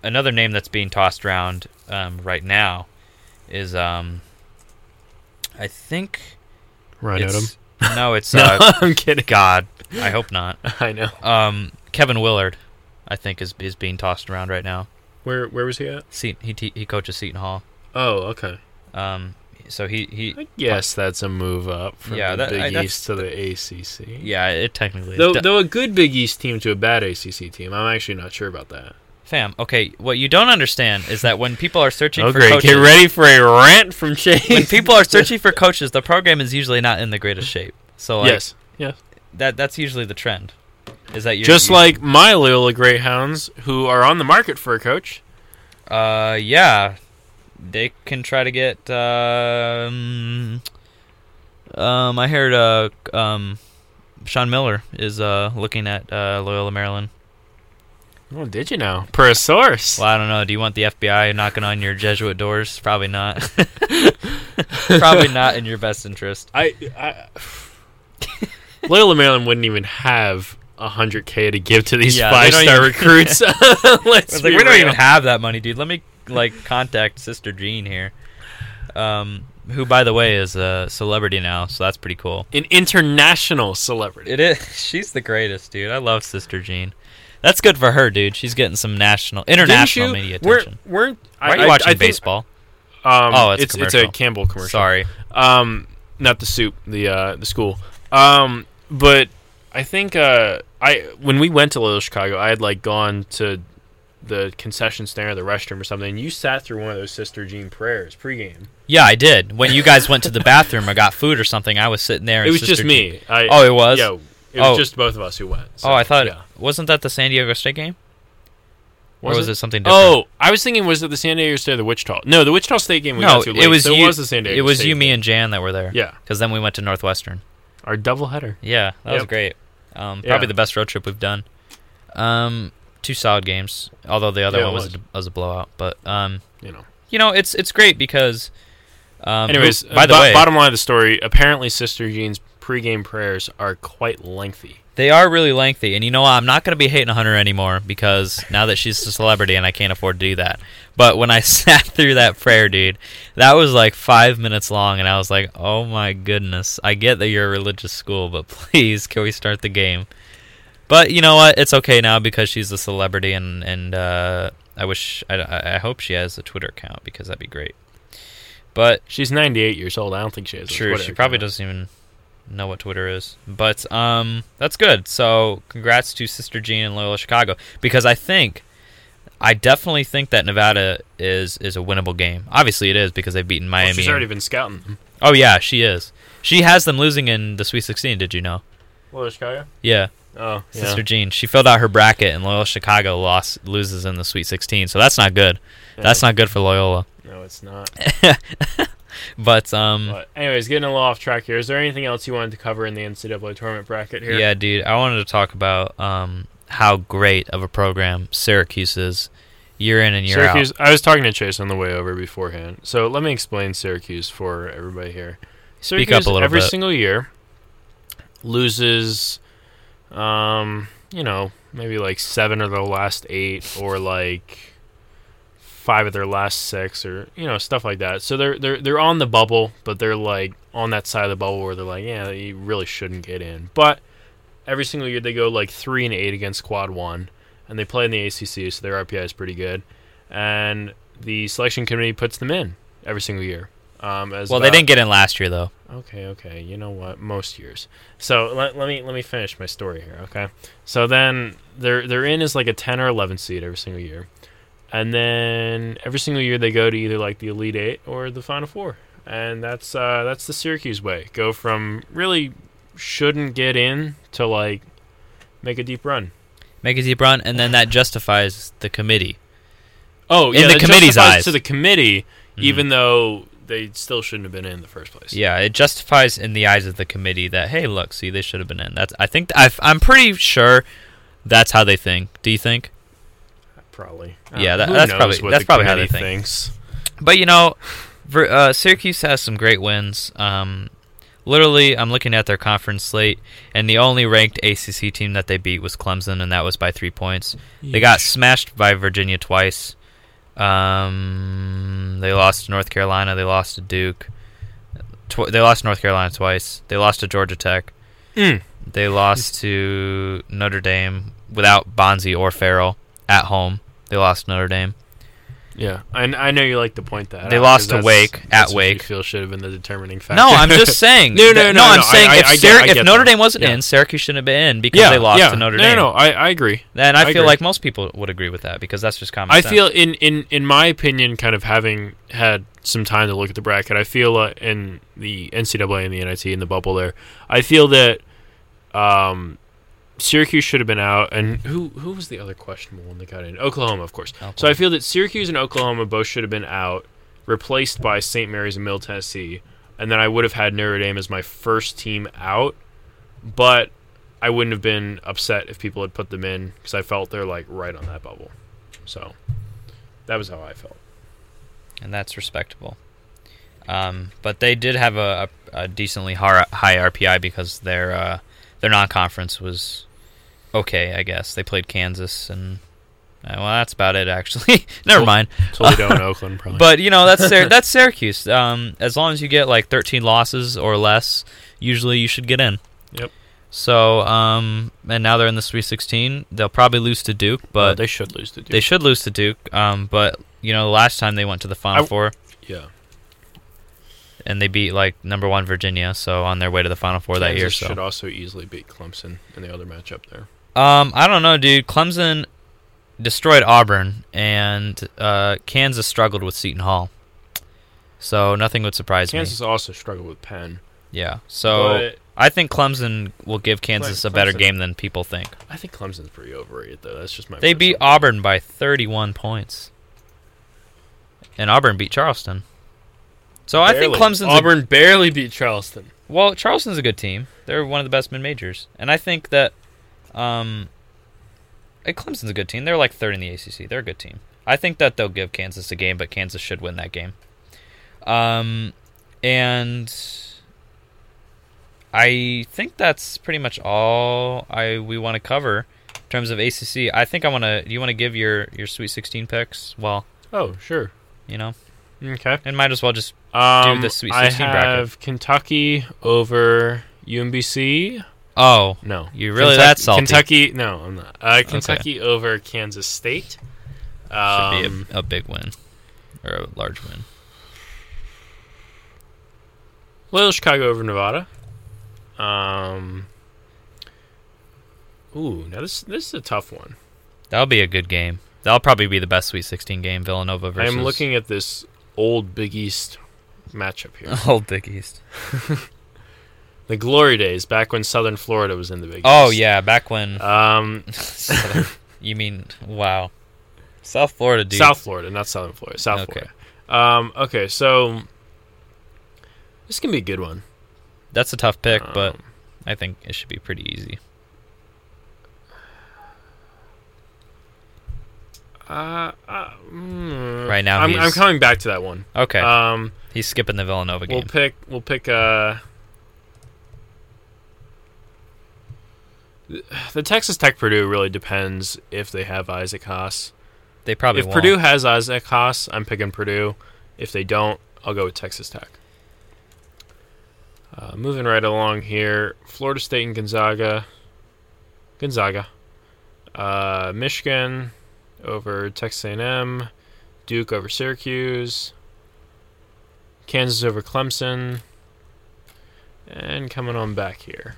another name that's being tossed around um, right now is um, I think Ryan Odom. it's no, it's [LAUGHS] No, uh, I'm kidding. God. I hope not. [LAUGHS] I know. Um, Kevin Willard, I think is is being tossed around right now. Where where was he at? Seton, he te- he coaches Seton Hall. Oh, okay. Um, so he he I guess that's a move up from Yeah, the that- Big I- East to the ACC. yeah, it technically is. Though, D- though a good Big East team to a bad ACC team, I'm actually not sure about that. Fam, okay, what you don't understand is that when people are searching Oh, for great! coaches, Get ready for a rant from Chase. when people are searching [LAUGHS] for coaches, the program is usually not in the greatest shape. So like, yes, yes. that that's usually the trend. Is that you're Just you- like my Loyola Greyhounds, who are on the market for a coach. uh yeah, they can try to get um um I heard uh um Sean Miller is uh looking at uh Loyola Maryland. Oh, did you know? Per a source. Well, I don't know. Do you want the FBI knocking on your Jesuit doors? Probably not. [LAUGHS] Probably not in your best interest. I, I Loyola Maryland wouldn't even have hundred k to give to these Yeah, they five don't star even- recruits. [LAUGHS] [LAUGHS] Let's It's be like we don't real. even have that money, dude. Let me like contact Sister Jean here, um, who by the way is a celebrity now, so that's pretty cool. an international celebrity. It is. She's the greatest, dude. I love Sister Jean. That's good for her, dude. She's getting some national, international you- media attention. Weren't, Why are you watching baseball? Um, Oh, it's it's it's a. Campbell commercial. Sorry. Um, not the soup, the uh, the school. Um, but I think uh, I when we went to Loyola Chicago, I had like gone to the concession stand or the restroom or something. And you sat through one of those Sister Jean prayers pregame. Yeah, I did. When you guys went to the bathroom or got food or something, I was sitting there. It was Sister just me. I, Oh, it was. Yeah, it was Oh. just both of us who went. so, oh, I thought Yeah. Wasn't that the San Diego State game? Was or was it? it, something different? Oh, I was thinking was it the San Diego State or the Wichita? No, the Wichita State game we no, got too late. it was so you. it was the San Diego it was State you, me, and Jan that were there. Yeah, Because then we went to Northwestern. our doubleheader. Yeah, that was great. Um, Yeah. probably the best road trip we've done. Um, two solid games, although the other Yeah, one was was. a, was a blowout. But um, You know. you know, it's it's great because. Um, Anyways, by the bo- way, bottom line of the story: apparently, Sister Jean's pregame prayers are quite lengthy. They are really lengthy, and you know what? I'm not going to be hating on her anymore because now that she's a celebrity and I can't afford to do that. But when I [LAUGHS] sat through that prayer, dude, that was like five minutes long, and I was like, "Oh my goodness!" I get that you're a religious school, but [LAUGHS] please, can we start the game? But you know what? It's okay now because she's a celebrity, and and uh, I wish I, I hope she has a Twitter account because that'd be great. But She's 98 years old. I don't think she has. a True, she probably account. doesn't even know what Twitter is. But um, that's good. So congrats to Sister Jean and Loyola Chicago because I think, I definitely think that Nevada is is a winnable game. Obviously, it is because they've beaten Well, Miami. she's and- already been scouting them. oh yeah, she is. She has them losing in the Sweet 16. Did you know? Loyola Chicago. Yeah, Oh, yeah. Sister Jean. She filled out her bracket and Loyola Chicago lost loses in the Sweet 16. So that's not good. Yeah. That's not good for Loyola. No, it's not. [LAUGHS] But um, But anyways, getting a little off track here. Is there anything else you wanted to cover in the NCAA tournament bracket here? Yeah, dude. I wanted to talk about um, how great of a program Syracuse is year in and year Syracuse. out. I was talking to Chase on the way over beforehand. So let me explain Syracuse for everybody here. Speak Syracuse up a little every bit. single year loses, um, you know, maybe like seven of the last eight, or like five of their last six, or you know, stuff like that. So they're they're they're on the bubble, but they're like on that side of the bubble where they're like, yeah, you really shouldn't get in. But every single year they go like three and eight against Quad One, and they play in the ACC, so their RPI is pretty good, and the selection committee puts them in every single year. Um, as Well, they didn't get in last year though. Okay, okay. You know what? Most years. So let, let me let me finish my story here. Okay. So then they're they're in as like a ten or eleven seed every single year, and then every single year they go to either like the elite eight or the final four, and that's uh, that's the Syracuse way. Go from really shouldn't get in to like make a deep run. Make a deep run, and then that justifies the committee. Oh, In yeah, the committee's eyes. to the committee, Mhm. even though they still shouldn't have been in, in the first place. Yeah, it justifies in the eyes of the committee that hey, look, see, they should have been in. That's I think i I'm pretty sure that's how they think. Do you think? Probably. Yeah, that- that's probably- that's probably how they think. thinks. But you know, uh, Syracuse has some great wins. Um, literally, I'm looking at their conference slate, and the only ranked ACC team that they beat was Clemson, and that was by three points. They got smashed by Virginia twice. Um, they lost to North Carolina. They lost to Duke. Tw- they lost to North Carolina twice. They lost to Georgia Tech. Mm. They lost to Notre Dame without Bonzie or Farrell at home. They lost Notre Dame. Yeah, I, I know you like to point that. They out, lost to Wake, at that's what you Wake. feel should have been the determining factor. No, I'm just [LAUGHS] saying. No, no, no, I'm no, saying I- if, I get- I if Notre that. Dame wasn't Yeah. in, Syracuse shouldn't have been in because yeah, they lost yeah. to Notre no, Dame. No, no, I, I agree. And I, feel agree. like most people would agree with that because that's just common I sense. feel in, in in my opinion, kind of having had some time to look at the bracket, I feel uh, in the NCAA and the NIT in the bubble there, I feel that um, Syracuse should have been out, and who who was the other questionable one that got in? Oklahoma, of course. So I feel that Syracuse and Oklahoma both should have been out, replaced by St. Mary's and Middle Tennessee, and then I would have had Notre Dame as my first team out, but I wouldn't have been upset if people had put them in because I felt they're like right on that bubble. So that was how I felt. and that's respectable. Um, but they did have a, a, a decently har- high RPI because their uh, their non-conference was okay, I guess. They played Kansas, and uh, well, that's about it actually. [LAUGHS] Never mind. Toledo and [LAUGHS] Oakland probably. But you know that's Syr- [LAUGHS] that's Syracuse. Um, as long as you get like 13 losses or less, usually you should get in. Yep. So um, and now they're in the Sweet 16. They'll probably lose to Duke, Uh, but they should lose to Duke. they should lose to Duke. Um, but you know the last time they went to the Final I- Four yeah. and they beat like number one Virginia, so on their way to the Final Four that year. Kansas So should also easily beat Clemson in the other matchup there. Um, I don't know, dude. Clemson destroyed Auburn, and uh, Kansas struggled with Seton Hall. So nothing would surprise me. Kansas also struggled with Penn. Yeah. So but I think Clemson will give Kansas a better game than people think. I think Clemson's pretty overrated though. That's just my. They beat Auburn by 31 points. And Auburn beat Charleston. So I think Barely. Clemson's a- Auburn barely beat Charleston. well, Charleston's a good team. They're one of the best mid majors. And I think that um eh, Clemson's a good team. They're like third in the ACC. They're a good team. I think that they'll give Kansas a game, but Kansas should win that game. Um and I think that's pretty much all I we want to cover in terms of ACC. I think I want to. Do you want to give your your Sweet 16 picks? Well, Oh sure. you know, Okay. and might as well just. Um, do the Sweet 16 I 16 bracket. have Kentucky over UMBC. Oh, No, You really Kentucky, that salty? Kentucky? No, I'm not. Uh, Kentucky over Kansas State. should Um, be a, a big win or a large win. Loyola Chicago over Nevada. Um. Ooh, now this this is a tough one. That'll be a good game. That'll probably be the best Sweet 16 game. Villanova versus. I'm looking at this old Big East matchup here. [LAUGHS] Old Big East. [LAUGHS] the glory days, back when Southern Florida was in the Big Oh East. yeah, back when. Um, Southern- [LAUGHS] you mean wow, South Florida, dude. South Florida, not Southern Florida. South Okay. Florida. Um, okay, so this can be a good one. That's a tough pick, but Um, I think it should be pretty easy. Uh, uh, mm, Right now I'm, I'm coming back to that one. Okay, Um, he's skipping the Villanova game. we'll pick. We'll pick. Uh, the Texas Tech Purdue really depends if they have Isaac Haas. they probably if won't. Purdue has Isaac Haas, I'm picking Purdue. If they don't, I'll go with Texas Tech. Uh, moving right along here, Florida State and Gonzaga. Gonzaga. Uh, Michigan over Texas A&M. Duke over Syracuse. Kansas over Clemson. And coming on back here.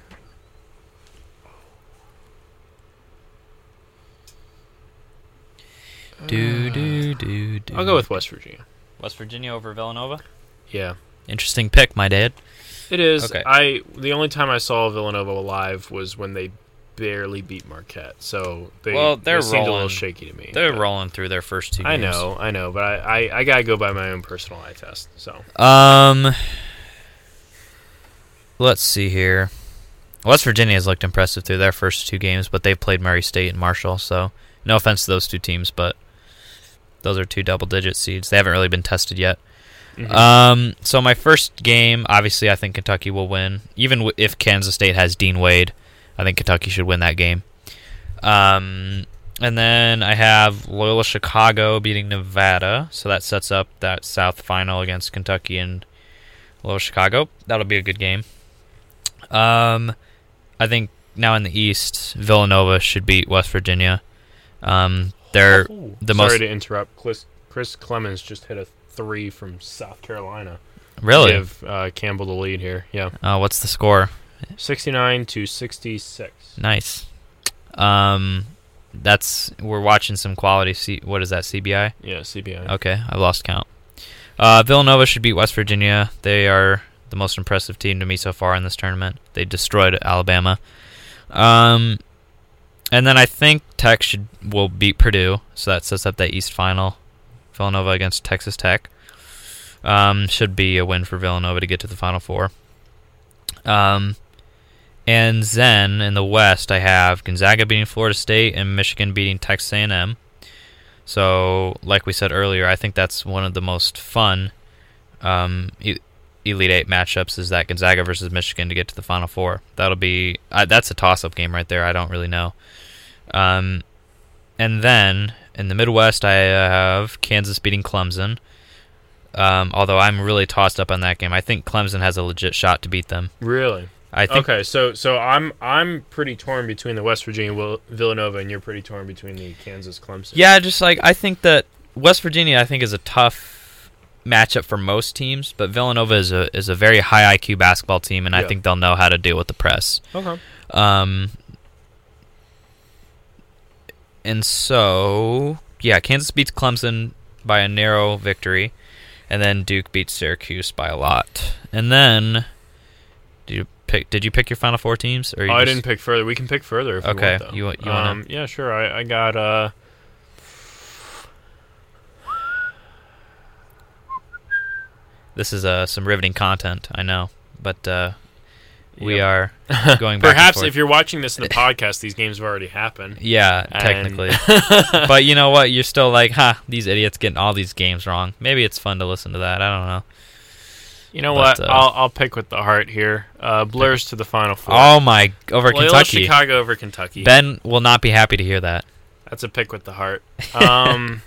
Do do do do. I'll go with West Virginia. West Virginia over Villanova. Yeah. Interesting pick, my dad. It is. Okay. I the only time I saw Villanova alive was when they barely beat Marquette. So they Well, they're they seemed a little shaky to me. They're but rolling through their first two. I games. know, I know, but I, I, I gotta go by my own personal eye test. So Um, let's see here. West Virginia has looked impressive through their first two games, but they've played Murray State and Marshall. So, no offense to those two teams, but those are two double-digit seeds. They haven't really been tested yet. Mhm. Um, so my first game, obviously, I think Kentucky will win. Even w- if Kansas State has Dean Wade, I think Kentucky should win that game. Um, and then I have Loyola Chicago beating Nevada, so that sets up that South final against Kentucky and Loyola Chicago. That'll be a good game. Um, I think now in the East, Villanova should beat West Virginia. Um, they're Oh, the Sorry most- to interrupt. Chris, Chris Clemons just hit a three from South Carolina. really. Give uh, Campbell the lead here. Yeah, Uh, what's the score? 69 to 66. Nice. Um, that's we're watching some quality. C, what is that? CBI. Yeah, CBI. Okay, I lost count. Uh, Villanova should beat West Virginia. They are the most impressive team to me so far in this tournament. They destroyed Alabama. Um, and then I think Tech should will beat Purdue, so that sets up that East final. Villanova against Texas Tech. Um, should be a win for Villanova to get to the Final Four. Um, and then in the West, I have Gonzaga beating Florida State and Michigan beating Texas A&M. So, like we said earlier, I think that's one of the most fun um, Elite Eight matchups is that Gonzaga versus Michigan to get to the Final Four. That'll be uh, that's a toss-up game right there. I don't really know. Um, and then in the Midwest, I have Kansas beating Clemson. Um, although I'm really tossed up on that game, I think Clemson has a legit shot to beat them. Really? I think Okay, so so I'm I'm pretty torn between the West Virginia Will- Villanova, and you're pretty torn between the Kansas Clemson. Yeah, just like I think that West Virginia, I think is a tough matchup for most teams, but Villanova is a is a very high IQ basketball team, and I think they'll know how to deal with the press. Okay. Um, and so yeah, Kansas beats Clemson by a narrow victory, and then Duke beats Syracuse by a lot. And then, did you pick? Did you pick your Final Four teams? Or you Oh, I didn't pick further. We can pick further if Okay, want. You want- you wanna- um, yeah, sure. I I got uh. This is uh, some riveting content, I know, but uh, we are [LAUGHS] going back. Perhaps if you're watching this in the podcast, these games have already happened. yeah, And- technically. [LAUGHS] but you know what? You're still like, huh? These idiots getting all these games wrong. Maybe it's fun to listen to that. I don't know. You know But, what? uh, I'll I'll pick with the heart here. Uh, Blurs to the final four. Oh my, over Loyola Kentucky. Chicago over Kentucky. Ben will not be happy to hear that. That's a pick with the heart. [LAUGHS] Um,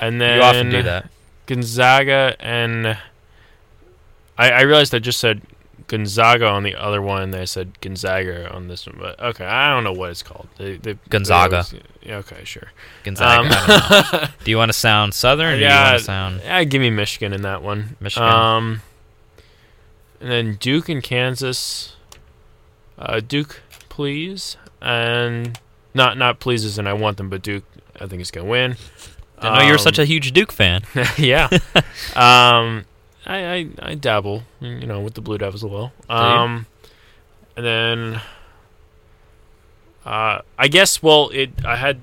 and then you often do that. Gonzaga and I, I realized I just said Gonzaga on the other one. They said Gonzaga on this one, but okay, I don't know what it's called. They, they, Gonzaga. they always- yeah, okay, sure. Gonzaga. Um, I don't know. [LAUGHS] Do you want to sound Southern or do you yeah, want to sound yeah, give me Michigan in that one. Michigan? Um, and then Duke and Kansas. Uh, Duke, please, and not not pleases, and I want them, but Duke, I think is gonna win. I know you're such Um, a huge Duke fan. [LAUGHS] yeah. um, I, I I dabble, you know, with the Blue Devils a little. Um, and then, uh, I guess. Well, it. I had.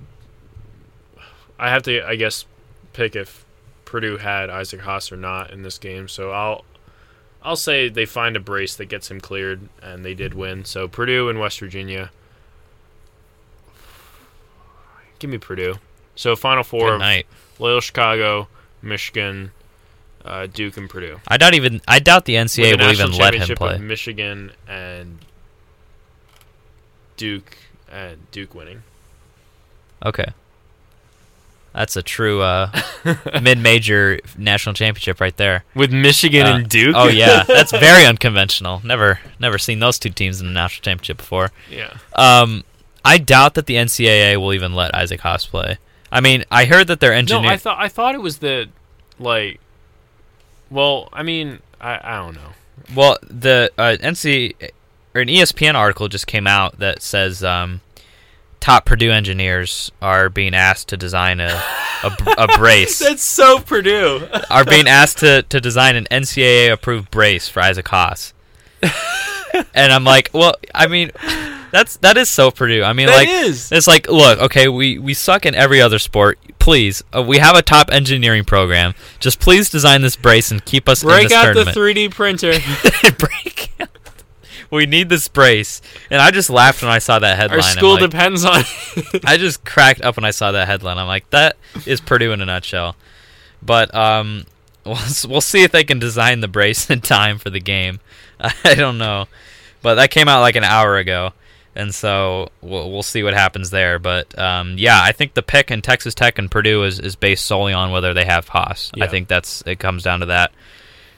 I have to. I guess pick if Purdue had Isaac Haas or not in this game. So I'll. I'll say they find a brace that gets him cleared, and they did win. So Purdue and West Virginia. Give me Purdue. So Final Four Good of night. Loyola Chicago, Michigan, uh, Duke, and Purdue. I doubt even. I doubt the NCAA the will even let him play. Michigan and Duke and Duke winning. Okay. That's a true uh, mid-major national championship right there. With Michigan Uh, and Duke. Oh yeah, [LAUGHS] that's very unconventional. Never, never seen those two teams in the national championship before. yeah. Um, I doubt that the NCAA will even let Isaac Haas play. I mean, I heard that their No, engineer. I thought I thought it was the like. Well, I mean, I I don't know. well, the uh, NC or an ESPN article just came out that says um, top Purdue engineers are being asked to design a a, a [LAUGHS] brace. That's so Purdue. [LAUGHS] are being asked to, to design an NCAA approved brace for Isaac Haas. [LAUGHS] and I'm like, well, I mean, that's that is so Purdue. I mean, That like is. it's like, look, okay, we we suck in every other sport. Please, uh, we have a top engineering program. Just please design this brace and keep us in Break out the 3D printer. [LAUGHS] Break out. We need this brace. And I just laughed when I saw that headline. Our school like- depends on. I just cracked up when I saw that headline. I'm like, that is Purdue in a nutshell. But um, [LAUGHS] we'll, we'll see if they can design the brace [LAUGHS] in time for the game. I don't know, but that came out like an hour ago, and so we'll we'll see what happens there. But um, yeah, I think the pick in Texas Tech and Purdue is, is based solely on whether they have Haas. I think that's it comes down to that.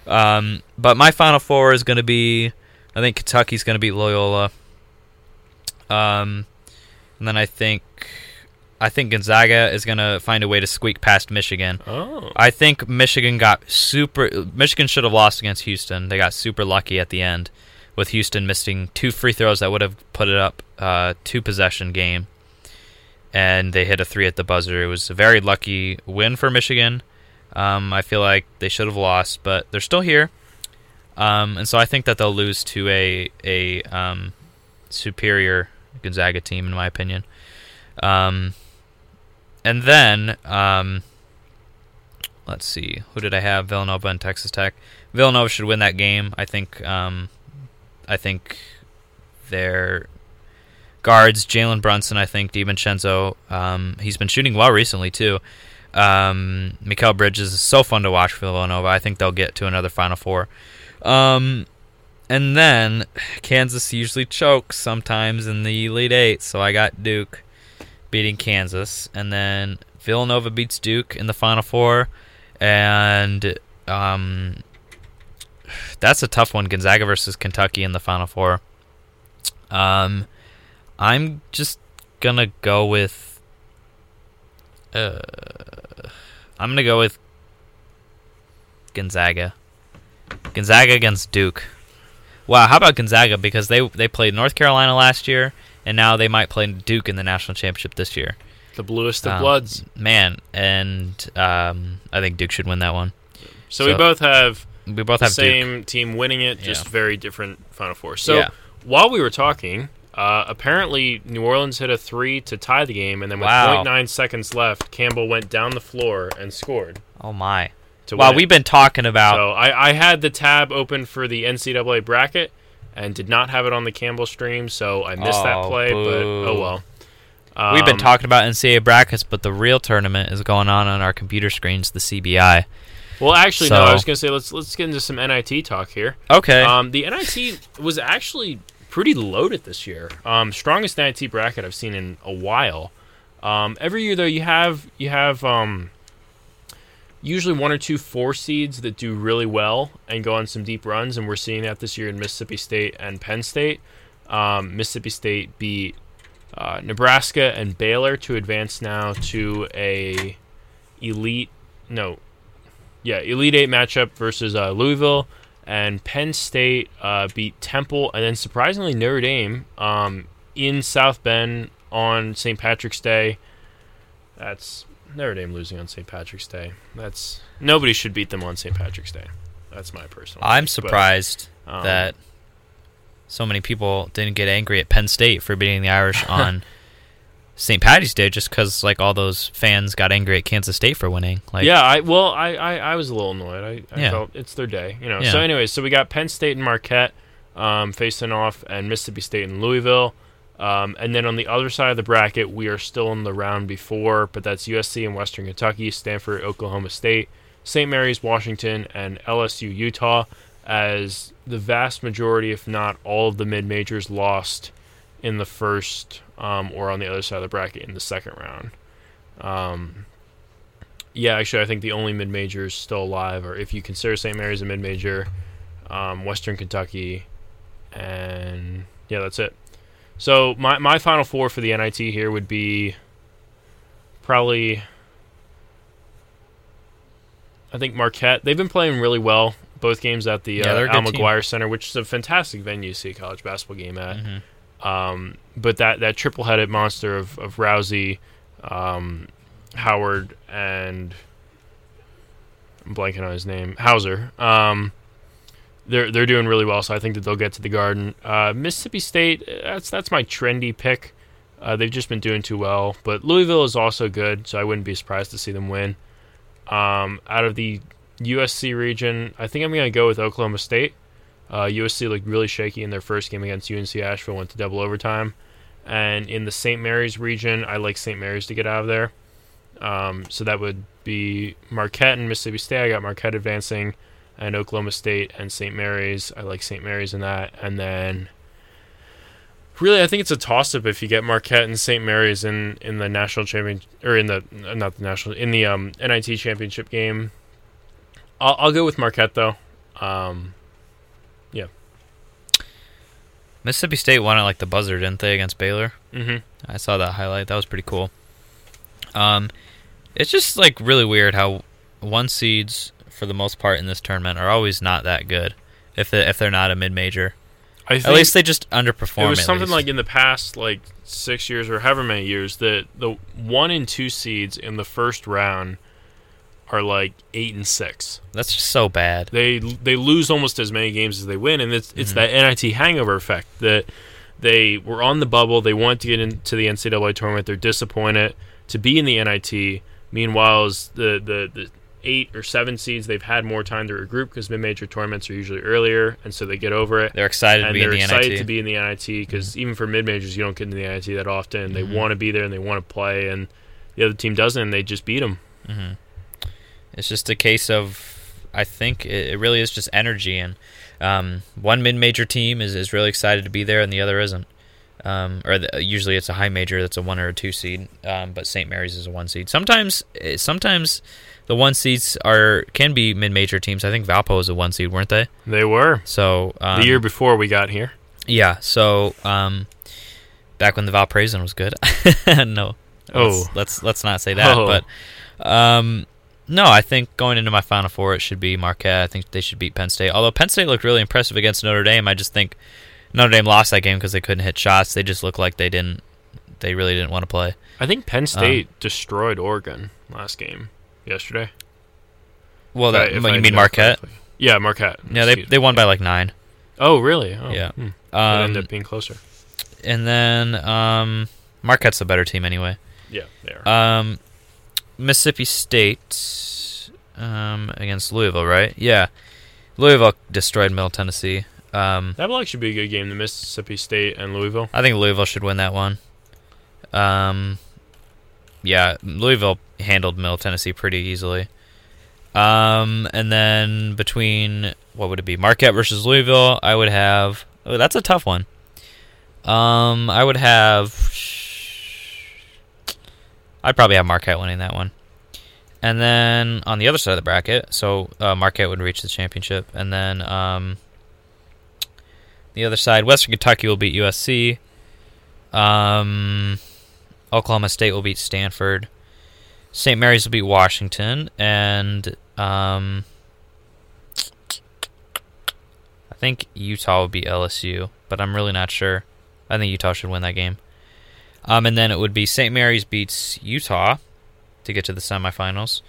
Um, but my final four is going to be, I think Kentucky's going to beat Loyola. Um, and then I think, I think Gonzaga is going to find a way to squeak past Michigan. Oh. I think Michigan got super. Michigan should have lost against Houston. They got super lucky at the end, with Houston missing two free throws that would have put it up uh, two possession game, and they hit a three at the buzzer. It was a very lucky win for Michigan. Um, I feel like they should have lost, but they're still here, um, and so I think that they'll lose to a a um, superior Gonzaga team, in my opinion. Um, and then um, let's see, who did I have? Villanova and Texas Tech. Villanova should win that game. I think. Um, I think their guards, Jalen Brunson. I think DiVincenzo. Um, he's been shooting well recently too. Um, Mikal Bridges is so fun to watch for Villanova. I think they'll get to another Final Four. Um, and then Kansas usually chokes sometimes in the Elite Eight, so I got Duke beating Kansas, and then Villanova beats Duke in the Final Four, and um, that's a tough one. Gonzaga versus Kentucky in the Final Four. Um, I'm just gonna go with. Uh, I'm gonna go with Gonzaga. Gonzaga against Duke. Wow, how about Gonzaga? Because they they played North Carolina last year, and now they might play Duke in the national championship this year. The bluest of Um, bloods. man, and um, I think Duke should win that one. So, we both have We both have Duke. same team winning it, just Yeah. very different Final Four. So Yeah. while we were talking, uh, apparently New Orleans hit a three to tie the game, and then with Wow. 0.9 seconds left, Campbell went down the floor and scored Oh my! to Wow, we've been talking about. So I, I had the tab open for the NCAA bracket and did not have it on the Campbell stream, so I missed that Oh, play. But oh well. we've been Um, talking about NCAA brackets, but the real tournament is going on on our computer screens, the CBI. Well, actually, no. I was gonna say let's let's get into some NIT talk here. Okay. Um, the NIT was actually pretty loaded this year. Um, strongest NIT bracket I've seen in a while. Um, every year though, you have you have um, usually one or two four seeds that do really well and go on some deep runs, and we're seeing that this year in Mississippi State and Penn State. Um, Mississippi State beat uh, Nebraska and Baylor to advance now to a elite no yeah elite eight matchup versus uh, Louisville and Penn State uh, beat Temple and then surprisingly Notre Dame um, in South Bend on St. Patrick's Day. That's Notre Dame losing on St. Patrick's Day. That's nobody should beat them on St. Patrick's Day. That's my personal. I'm take, but, surprised um, that so many people didn't get angry at Penn State for beating the Irish [LAUGHS] on St. Patty's Day, just because like all those fans got angry at Kansas State for winning. Like, yeah, I well, I, I, I was a little annoyed. I, I Yeah. felt it's their day, you know. Yeah. So, anyways, so we got Penn State and Marquette um, facing off, and Mississippi State and Louisville. Um, and then on the other side of the bracket, we are still in the round before, but that's USC and Western Kentucky, Stanford, Oklahoma State, St. Mary's, Washington, and LSU, Utah. As the vast majority, if not all of the mid majors, lost in the first um, or on the other side of the bracket in the second round. Um, yeah, actually, I think the only mid majors still alive, or if you consider St. Mary's a mid major, um, Western Kentucky, and yeah, that's it. So my my final four for the NIT here would be probably. I think Marquette. They've been playing really well. Both games at the Yeah, uh, Al. McGuire Center, which is a fantastic venue to see a college basketball game at. Mhm. Um, but that that triple headed monster of of Rowsey, um, Howard, and I'm blanking on his name, Hauser. Um, they're they're doing really well, so I think that they'll get to the Garden. Uh, Mississippi State, that's that's my trendy pick. Uh, they've just been doing too well, but Louisville is also good, so I wouldn't be surprised to see them win. Um, out of the USC region, I think I'm gonna go with Oklahoma State. Uh, USC looked really shaky in their first game against UNC Asheville, went to double overtime. And in the St. Mary's region, I like St. Mary's to get out of there. Um, so that would be Marquette and Mississippi State. I got Marquette advancing, and Oklahoma State and St. Mary's. I like St. Mary's in that, and then. Really, I think it's a toss-up if you get Marquette and St. Mary's in, in the national champion or in the not the national in the um, NIT championship game. I'll, I'll go with Marquette though. Um, Mississippi State won at like the buzzer, didn't they, against Baylor? hmm I saw that highlight. That was pretty cool. Um, it's just like really weird how one seeds for the most part in this tournament are always not that good. If they, if they're not a mid major, I at least they just underperform. it was something least. like in the past like six years or however many years that the one and two seeds in the first round are like eight and six. that's just so bad. They they lose almost as many games as they win, and it's it's Mhm. that NIT hangover effect that they were on the bubble. They want to get into the NCAA tournament. They're disappointed to be in the NIT. Meanwhile, as the the the eight or seven seeds, they've had more time to regroup because mid-major tournaments are usually earlier, and so they get over it. They're excited to and be they're the excited NIT. to be in the NIT because even for mid majors, you don't get into the NIT that often. They Mhm. want to be there and they want to play, and the other team doesn't, and they just beat them. hmm It's just a case of I think it, really is just energy, and um, one mid-major team is, is really excited to be there, and the other isn't. Um, or the, usually it's a high major that's a one or a two seed, um, but St. Mary's is a one seed. Sometimes, eh, sometimes the one seeds are can be mid-major teams. I think Valpo was a one seed, weren't they? They were So um, the year before we got here. yeah. So um, back when the Valparaisan was good. [LAUGHS] no. Oh. let's, let's let's not say that. Oh. But um, no, I think going into my Final Four, it should be Marquette. I think they should beat Penn State. Although Penn State looked really impressive against Notre Dame, I just think Notre Dame lost that game because they couldn't hit shots. They just looked like they didn't. They really didn't want to play. I think Um, Penn State destroyed Oregon last game yesterday. Well, that, I- when I you mean Marquette? correctly. Yeah, Marquette. Yeah, they they won by like nine. Oh, really? Oh, Yeah. hmm. Um, ended up being closer. and then um, Marquette's the better team anyway. Yeah, they are. Um, Mississippi State um, against Louisville, right? Yeah, Louisville destroyed Middle Tennessee. Um, that will actually be a good game. The Mississippi State and Louisville. I think Louisville should win that one. Um, yeah, Louisville handled Middle Tennessee pretty easily. Um, and then between what would it be, Marquette versus Louisville, I would have. Oh, that's a tough one. Um, I would have. I'd probably have Marquette winning that one. And then on the other side of the bracket, so uh, Marquette would reach the championship, and then um, the other side, Western Kentucky will beat USC. Um, Oklahoma State will beat Stanford. St. Mary's will beat Washington, and um, I think Utah will beat LSU, but I'm really not sure. I think Utah should win that game. Um, and then it would be St. Mary's beats Utah to get to the semifinals,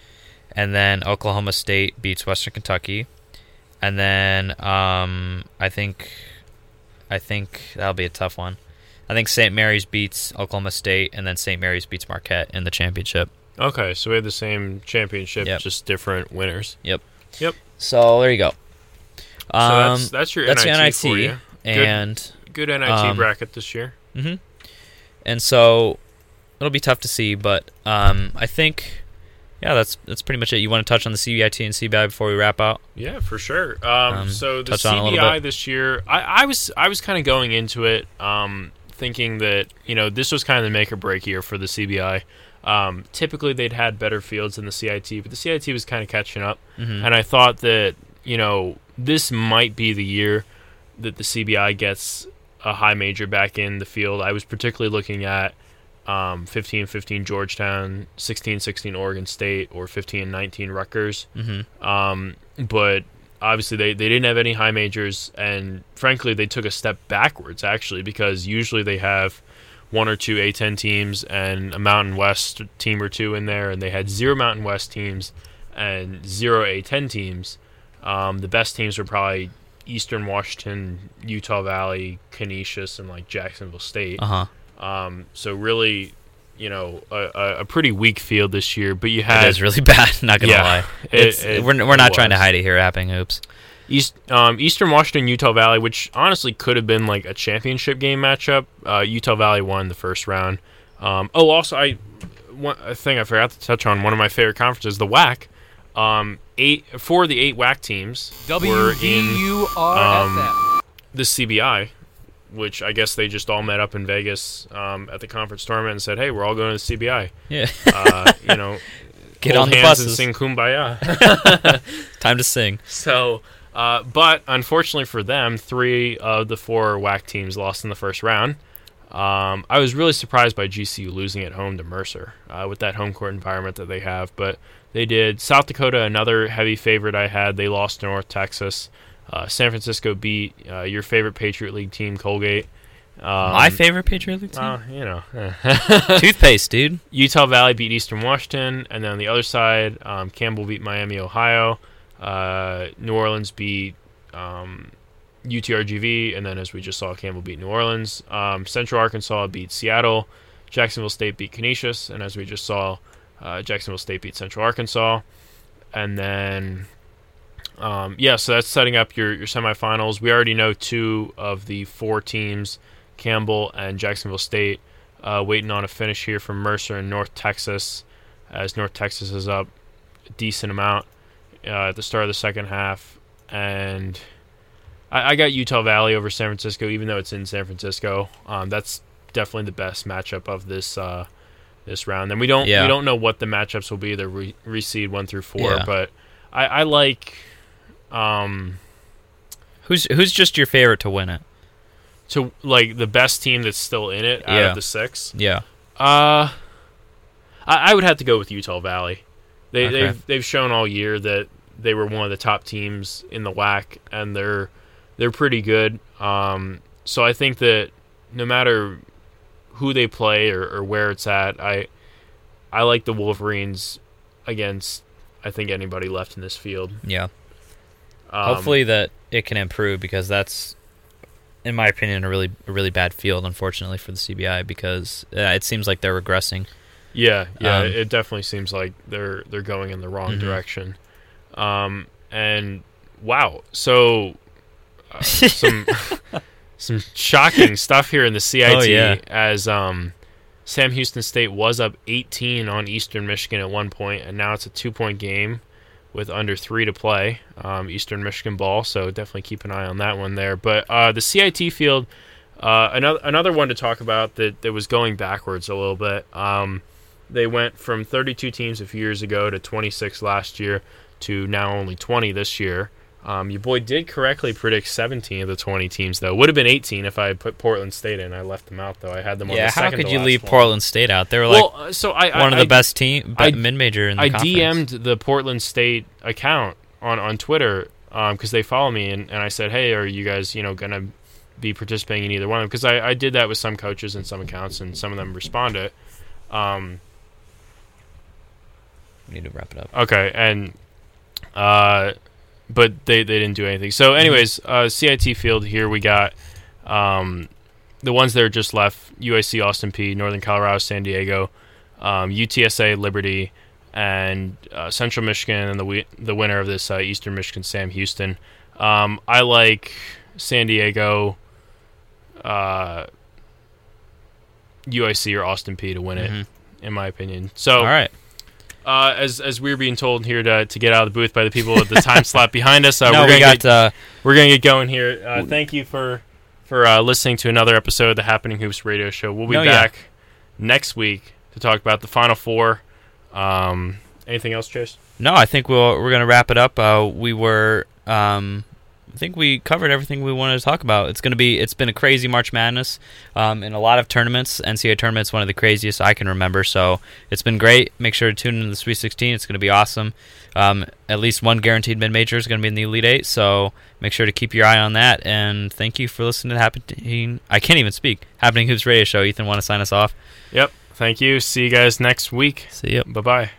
and then Oklahoma State beats Western Kentucky, and then um, I think I think that'll be a tough one. I think St. Mary's beats Oklahoma State, and then St. Mary's beats Marquette in the championship. Okay, so we have the same championship, Yep. just different winners. Yep. Yep. So there you go. So Um, that's that's your that's NIT, your for NIT, you. and Good NIT Um, bracket this year. hmm and so it'll be tough to see, but um, I think yeah, that's that's pretty much it. You want to touch on the CBIT and CBI before we wrap out? Yeah, for sure. Um, Um, so the touch on a CBI this year, I, I was I was kind of going into it um, thinking that you know this was kind of the make or break year for the CBI. Um, typically, they'd had better fields than the CIT, but the CIT was kind of catching up. Mm-hmm. And I thought that, you know, this might be the year that the CBI gets a high major back in the field. I was particularly looking at um, 15 15 Georgetown, 16 16 Oregon State, or 15 19 Rutgers. mm-hmm. Um, but obviously, they, they didn't have any high majors, and frankly, they took a step backwards, actually, because usually they have one or two A10 teams and a Mountain West team or two in there, and they had zero Mountain West teams and zero A10 teams. Um, the best teams were probably Eastern Washington, Utah Valley, Canisius, and like Jacksonville State. Uh huh. Um, so really, you know, a, a, pretty weak field this year. But you had is really [LAUGHS] bad. Not gonna Yeah, lie. It's, it- we're we're not trying to hide it here. Happening hoops. East um, Eastern Washington, Utah Valley, which honestly could have been like a championship game matchup. Uh, Utah Valley won the first round. Um, oh, also I one a thing I forgot to touch on. One of my favorite conferences, the WAC. Um, eight four of the eight WAC teams were in WVURFM. the CBI, which I guess they just all met up in Vegas um, at the conference tournament and said, "Hey, we're all going to the CBI." Yeah. Uh, you know, [LAUGHS] Get on the hands and sing "Kumbaya." [LAUGHS] Time to sing. [LAUGHS] So, uh, but unfortunately for them, three of the four WAC teams lost in the first round. Um, I was really surprised by GCU losing at home to Mercer uh, with that home court environment that they have, but they did. South Dakota, another heavy favorite I had, they lost to North Texas. Uh, San Francisco beat uh, your favorite Patriot League team, Colgate. Um, My favorite Patriot League team. uh, you know, [LAUGHS] [LAUGHS] Toothpaste, dude. Utah Valley beat Eastern Washington, and then on the other side, um, Campbell beat Miami, Ohio. Uh, New Orleans beat um, UTRGV, and then as we just saw, Campbell beat New Orleans. Um, Central Arkansas beat Seattle. Jacksonville State beat Canisius, and as we just saw, uh, Jacksonville State beat Central Arkansas. And then, um, yeah, so that's setting up your, your semifinals. We already know two of the four teams, Campbell and Jacksonville State, uh, waiting on a finish here from Mercer and North Texas, as North Texas is up a decent amount uh, at the start of the second half. And I, I got Utah Valley over San Francisco, even though it's in San Francisco. Um, that's definitely the best matchup of this uh, this round. And we don't Yeah. we don't know what the matchups will be. They're re- reseed one through four, Yeah. but I, I like um, Who's who's just your favorite to win it? to like the best team that's still in it out Yeah. of the six. Yeah. Uh, I, I would have to go with Utah Valley. They, Okay. They've they've shown all year that they were one of the top teams in the WAC, and they're they're pretty good. Um, so I think that no matter who they play or, or where it's at, I I like the Wolverines against I think anybody left in this field. Yeah. Um, Hopefully that it can improve because that's, in my opinion, a really a really bad field. Unfortunately for the CBI because uh, it seems like they're regressing. Yeah, yeah, Um, it definitely seems like they're they're going in the wrong Mhm. direction. Um, and wow, so uh, some [LAUGHS] [LAUGHS] some shocking [LAUGHS] stuff here in the CIT Oh, yeah. as um, Sam Houston State was up 18 on Eastern Michigan at one point, and now it's a two point game with under three to play. Um, Eastern Michigan ball, so definitely keep an eye on that one there. But uh, the CIT field, uh, another another one to talk about that that was going backwards a little bit. Um, they went from 32 teams a few years ago to 26 last year to now only 20 this year. Um, your boy did correctly predict 17 of the 20 teams, though. Would have been 18 if I had put Portland State in. I left them out, though. I had them on yeah. the How could you leave one. Portland State out? They were like well, uh, so I, one I, of the I- best team I- mid major in the I conference. DM'd the Portland State account on, on Twitter because they follow me, and, and I said, hey, are you guys, you know, going to be participating in either one of them? Because I, I did that with some coaches and some accounts, and some of them responded. Um, We need to wrap it up. Okay, and uh, but they they didn't do anything. So, anyways, uh, CIT field here we got um, the ones that are just left: UIC, Austin Peay, Northern Colorado, San Diego, um, UTSA, Liberty, and uh, Central Michigan, and the wi- the winner of this uh, Eastern Michigan, Sam Houston. Um, I like San Diego, uh, UIC, or Austin Peay to win it, Mhm. in my opinion. So, All right. Uh, as as we are being told here to to get out of the booth by the people at the time [LAUGHS] slot behind us, uh, no, we're gonna got get, uh, we're gonna get going here. Uh, thank you for for uh, listening to another episode of the Happening Hoops Radio Show. We'll be No, yeah. back next week to talk about the Final Four. Um, anything else, Chase? No, I think we'll we're gonna wrap it up. Uh, we were, um, I think we covered everything we wanted to talk about. It's gonna be, it's been a crazy March Madness, um, in a lot of tournaments. NCAA tournaments, one of the craziest I can remember. So it's been great. Make sure to tune into the Sweet 16. It's gonna be awesome. Um, at least one guaranteed mid major is gonna be in the Elite Eight. So make sure to keep your eye on that. And thank you for listening to the Happening. I can't even speak. Happening Hoops Radio Show. Ethan, want to sign us off? Yep. Thank you. See you guys next week. See you. Bye bye.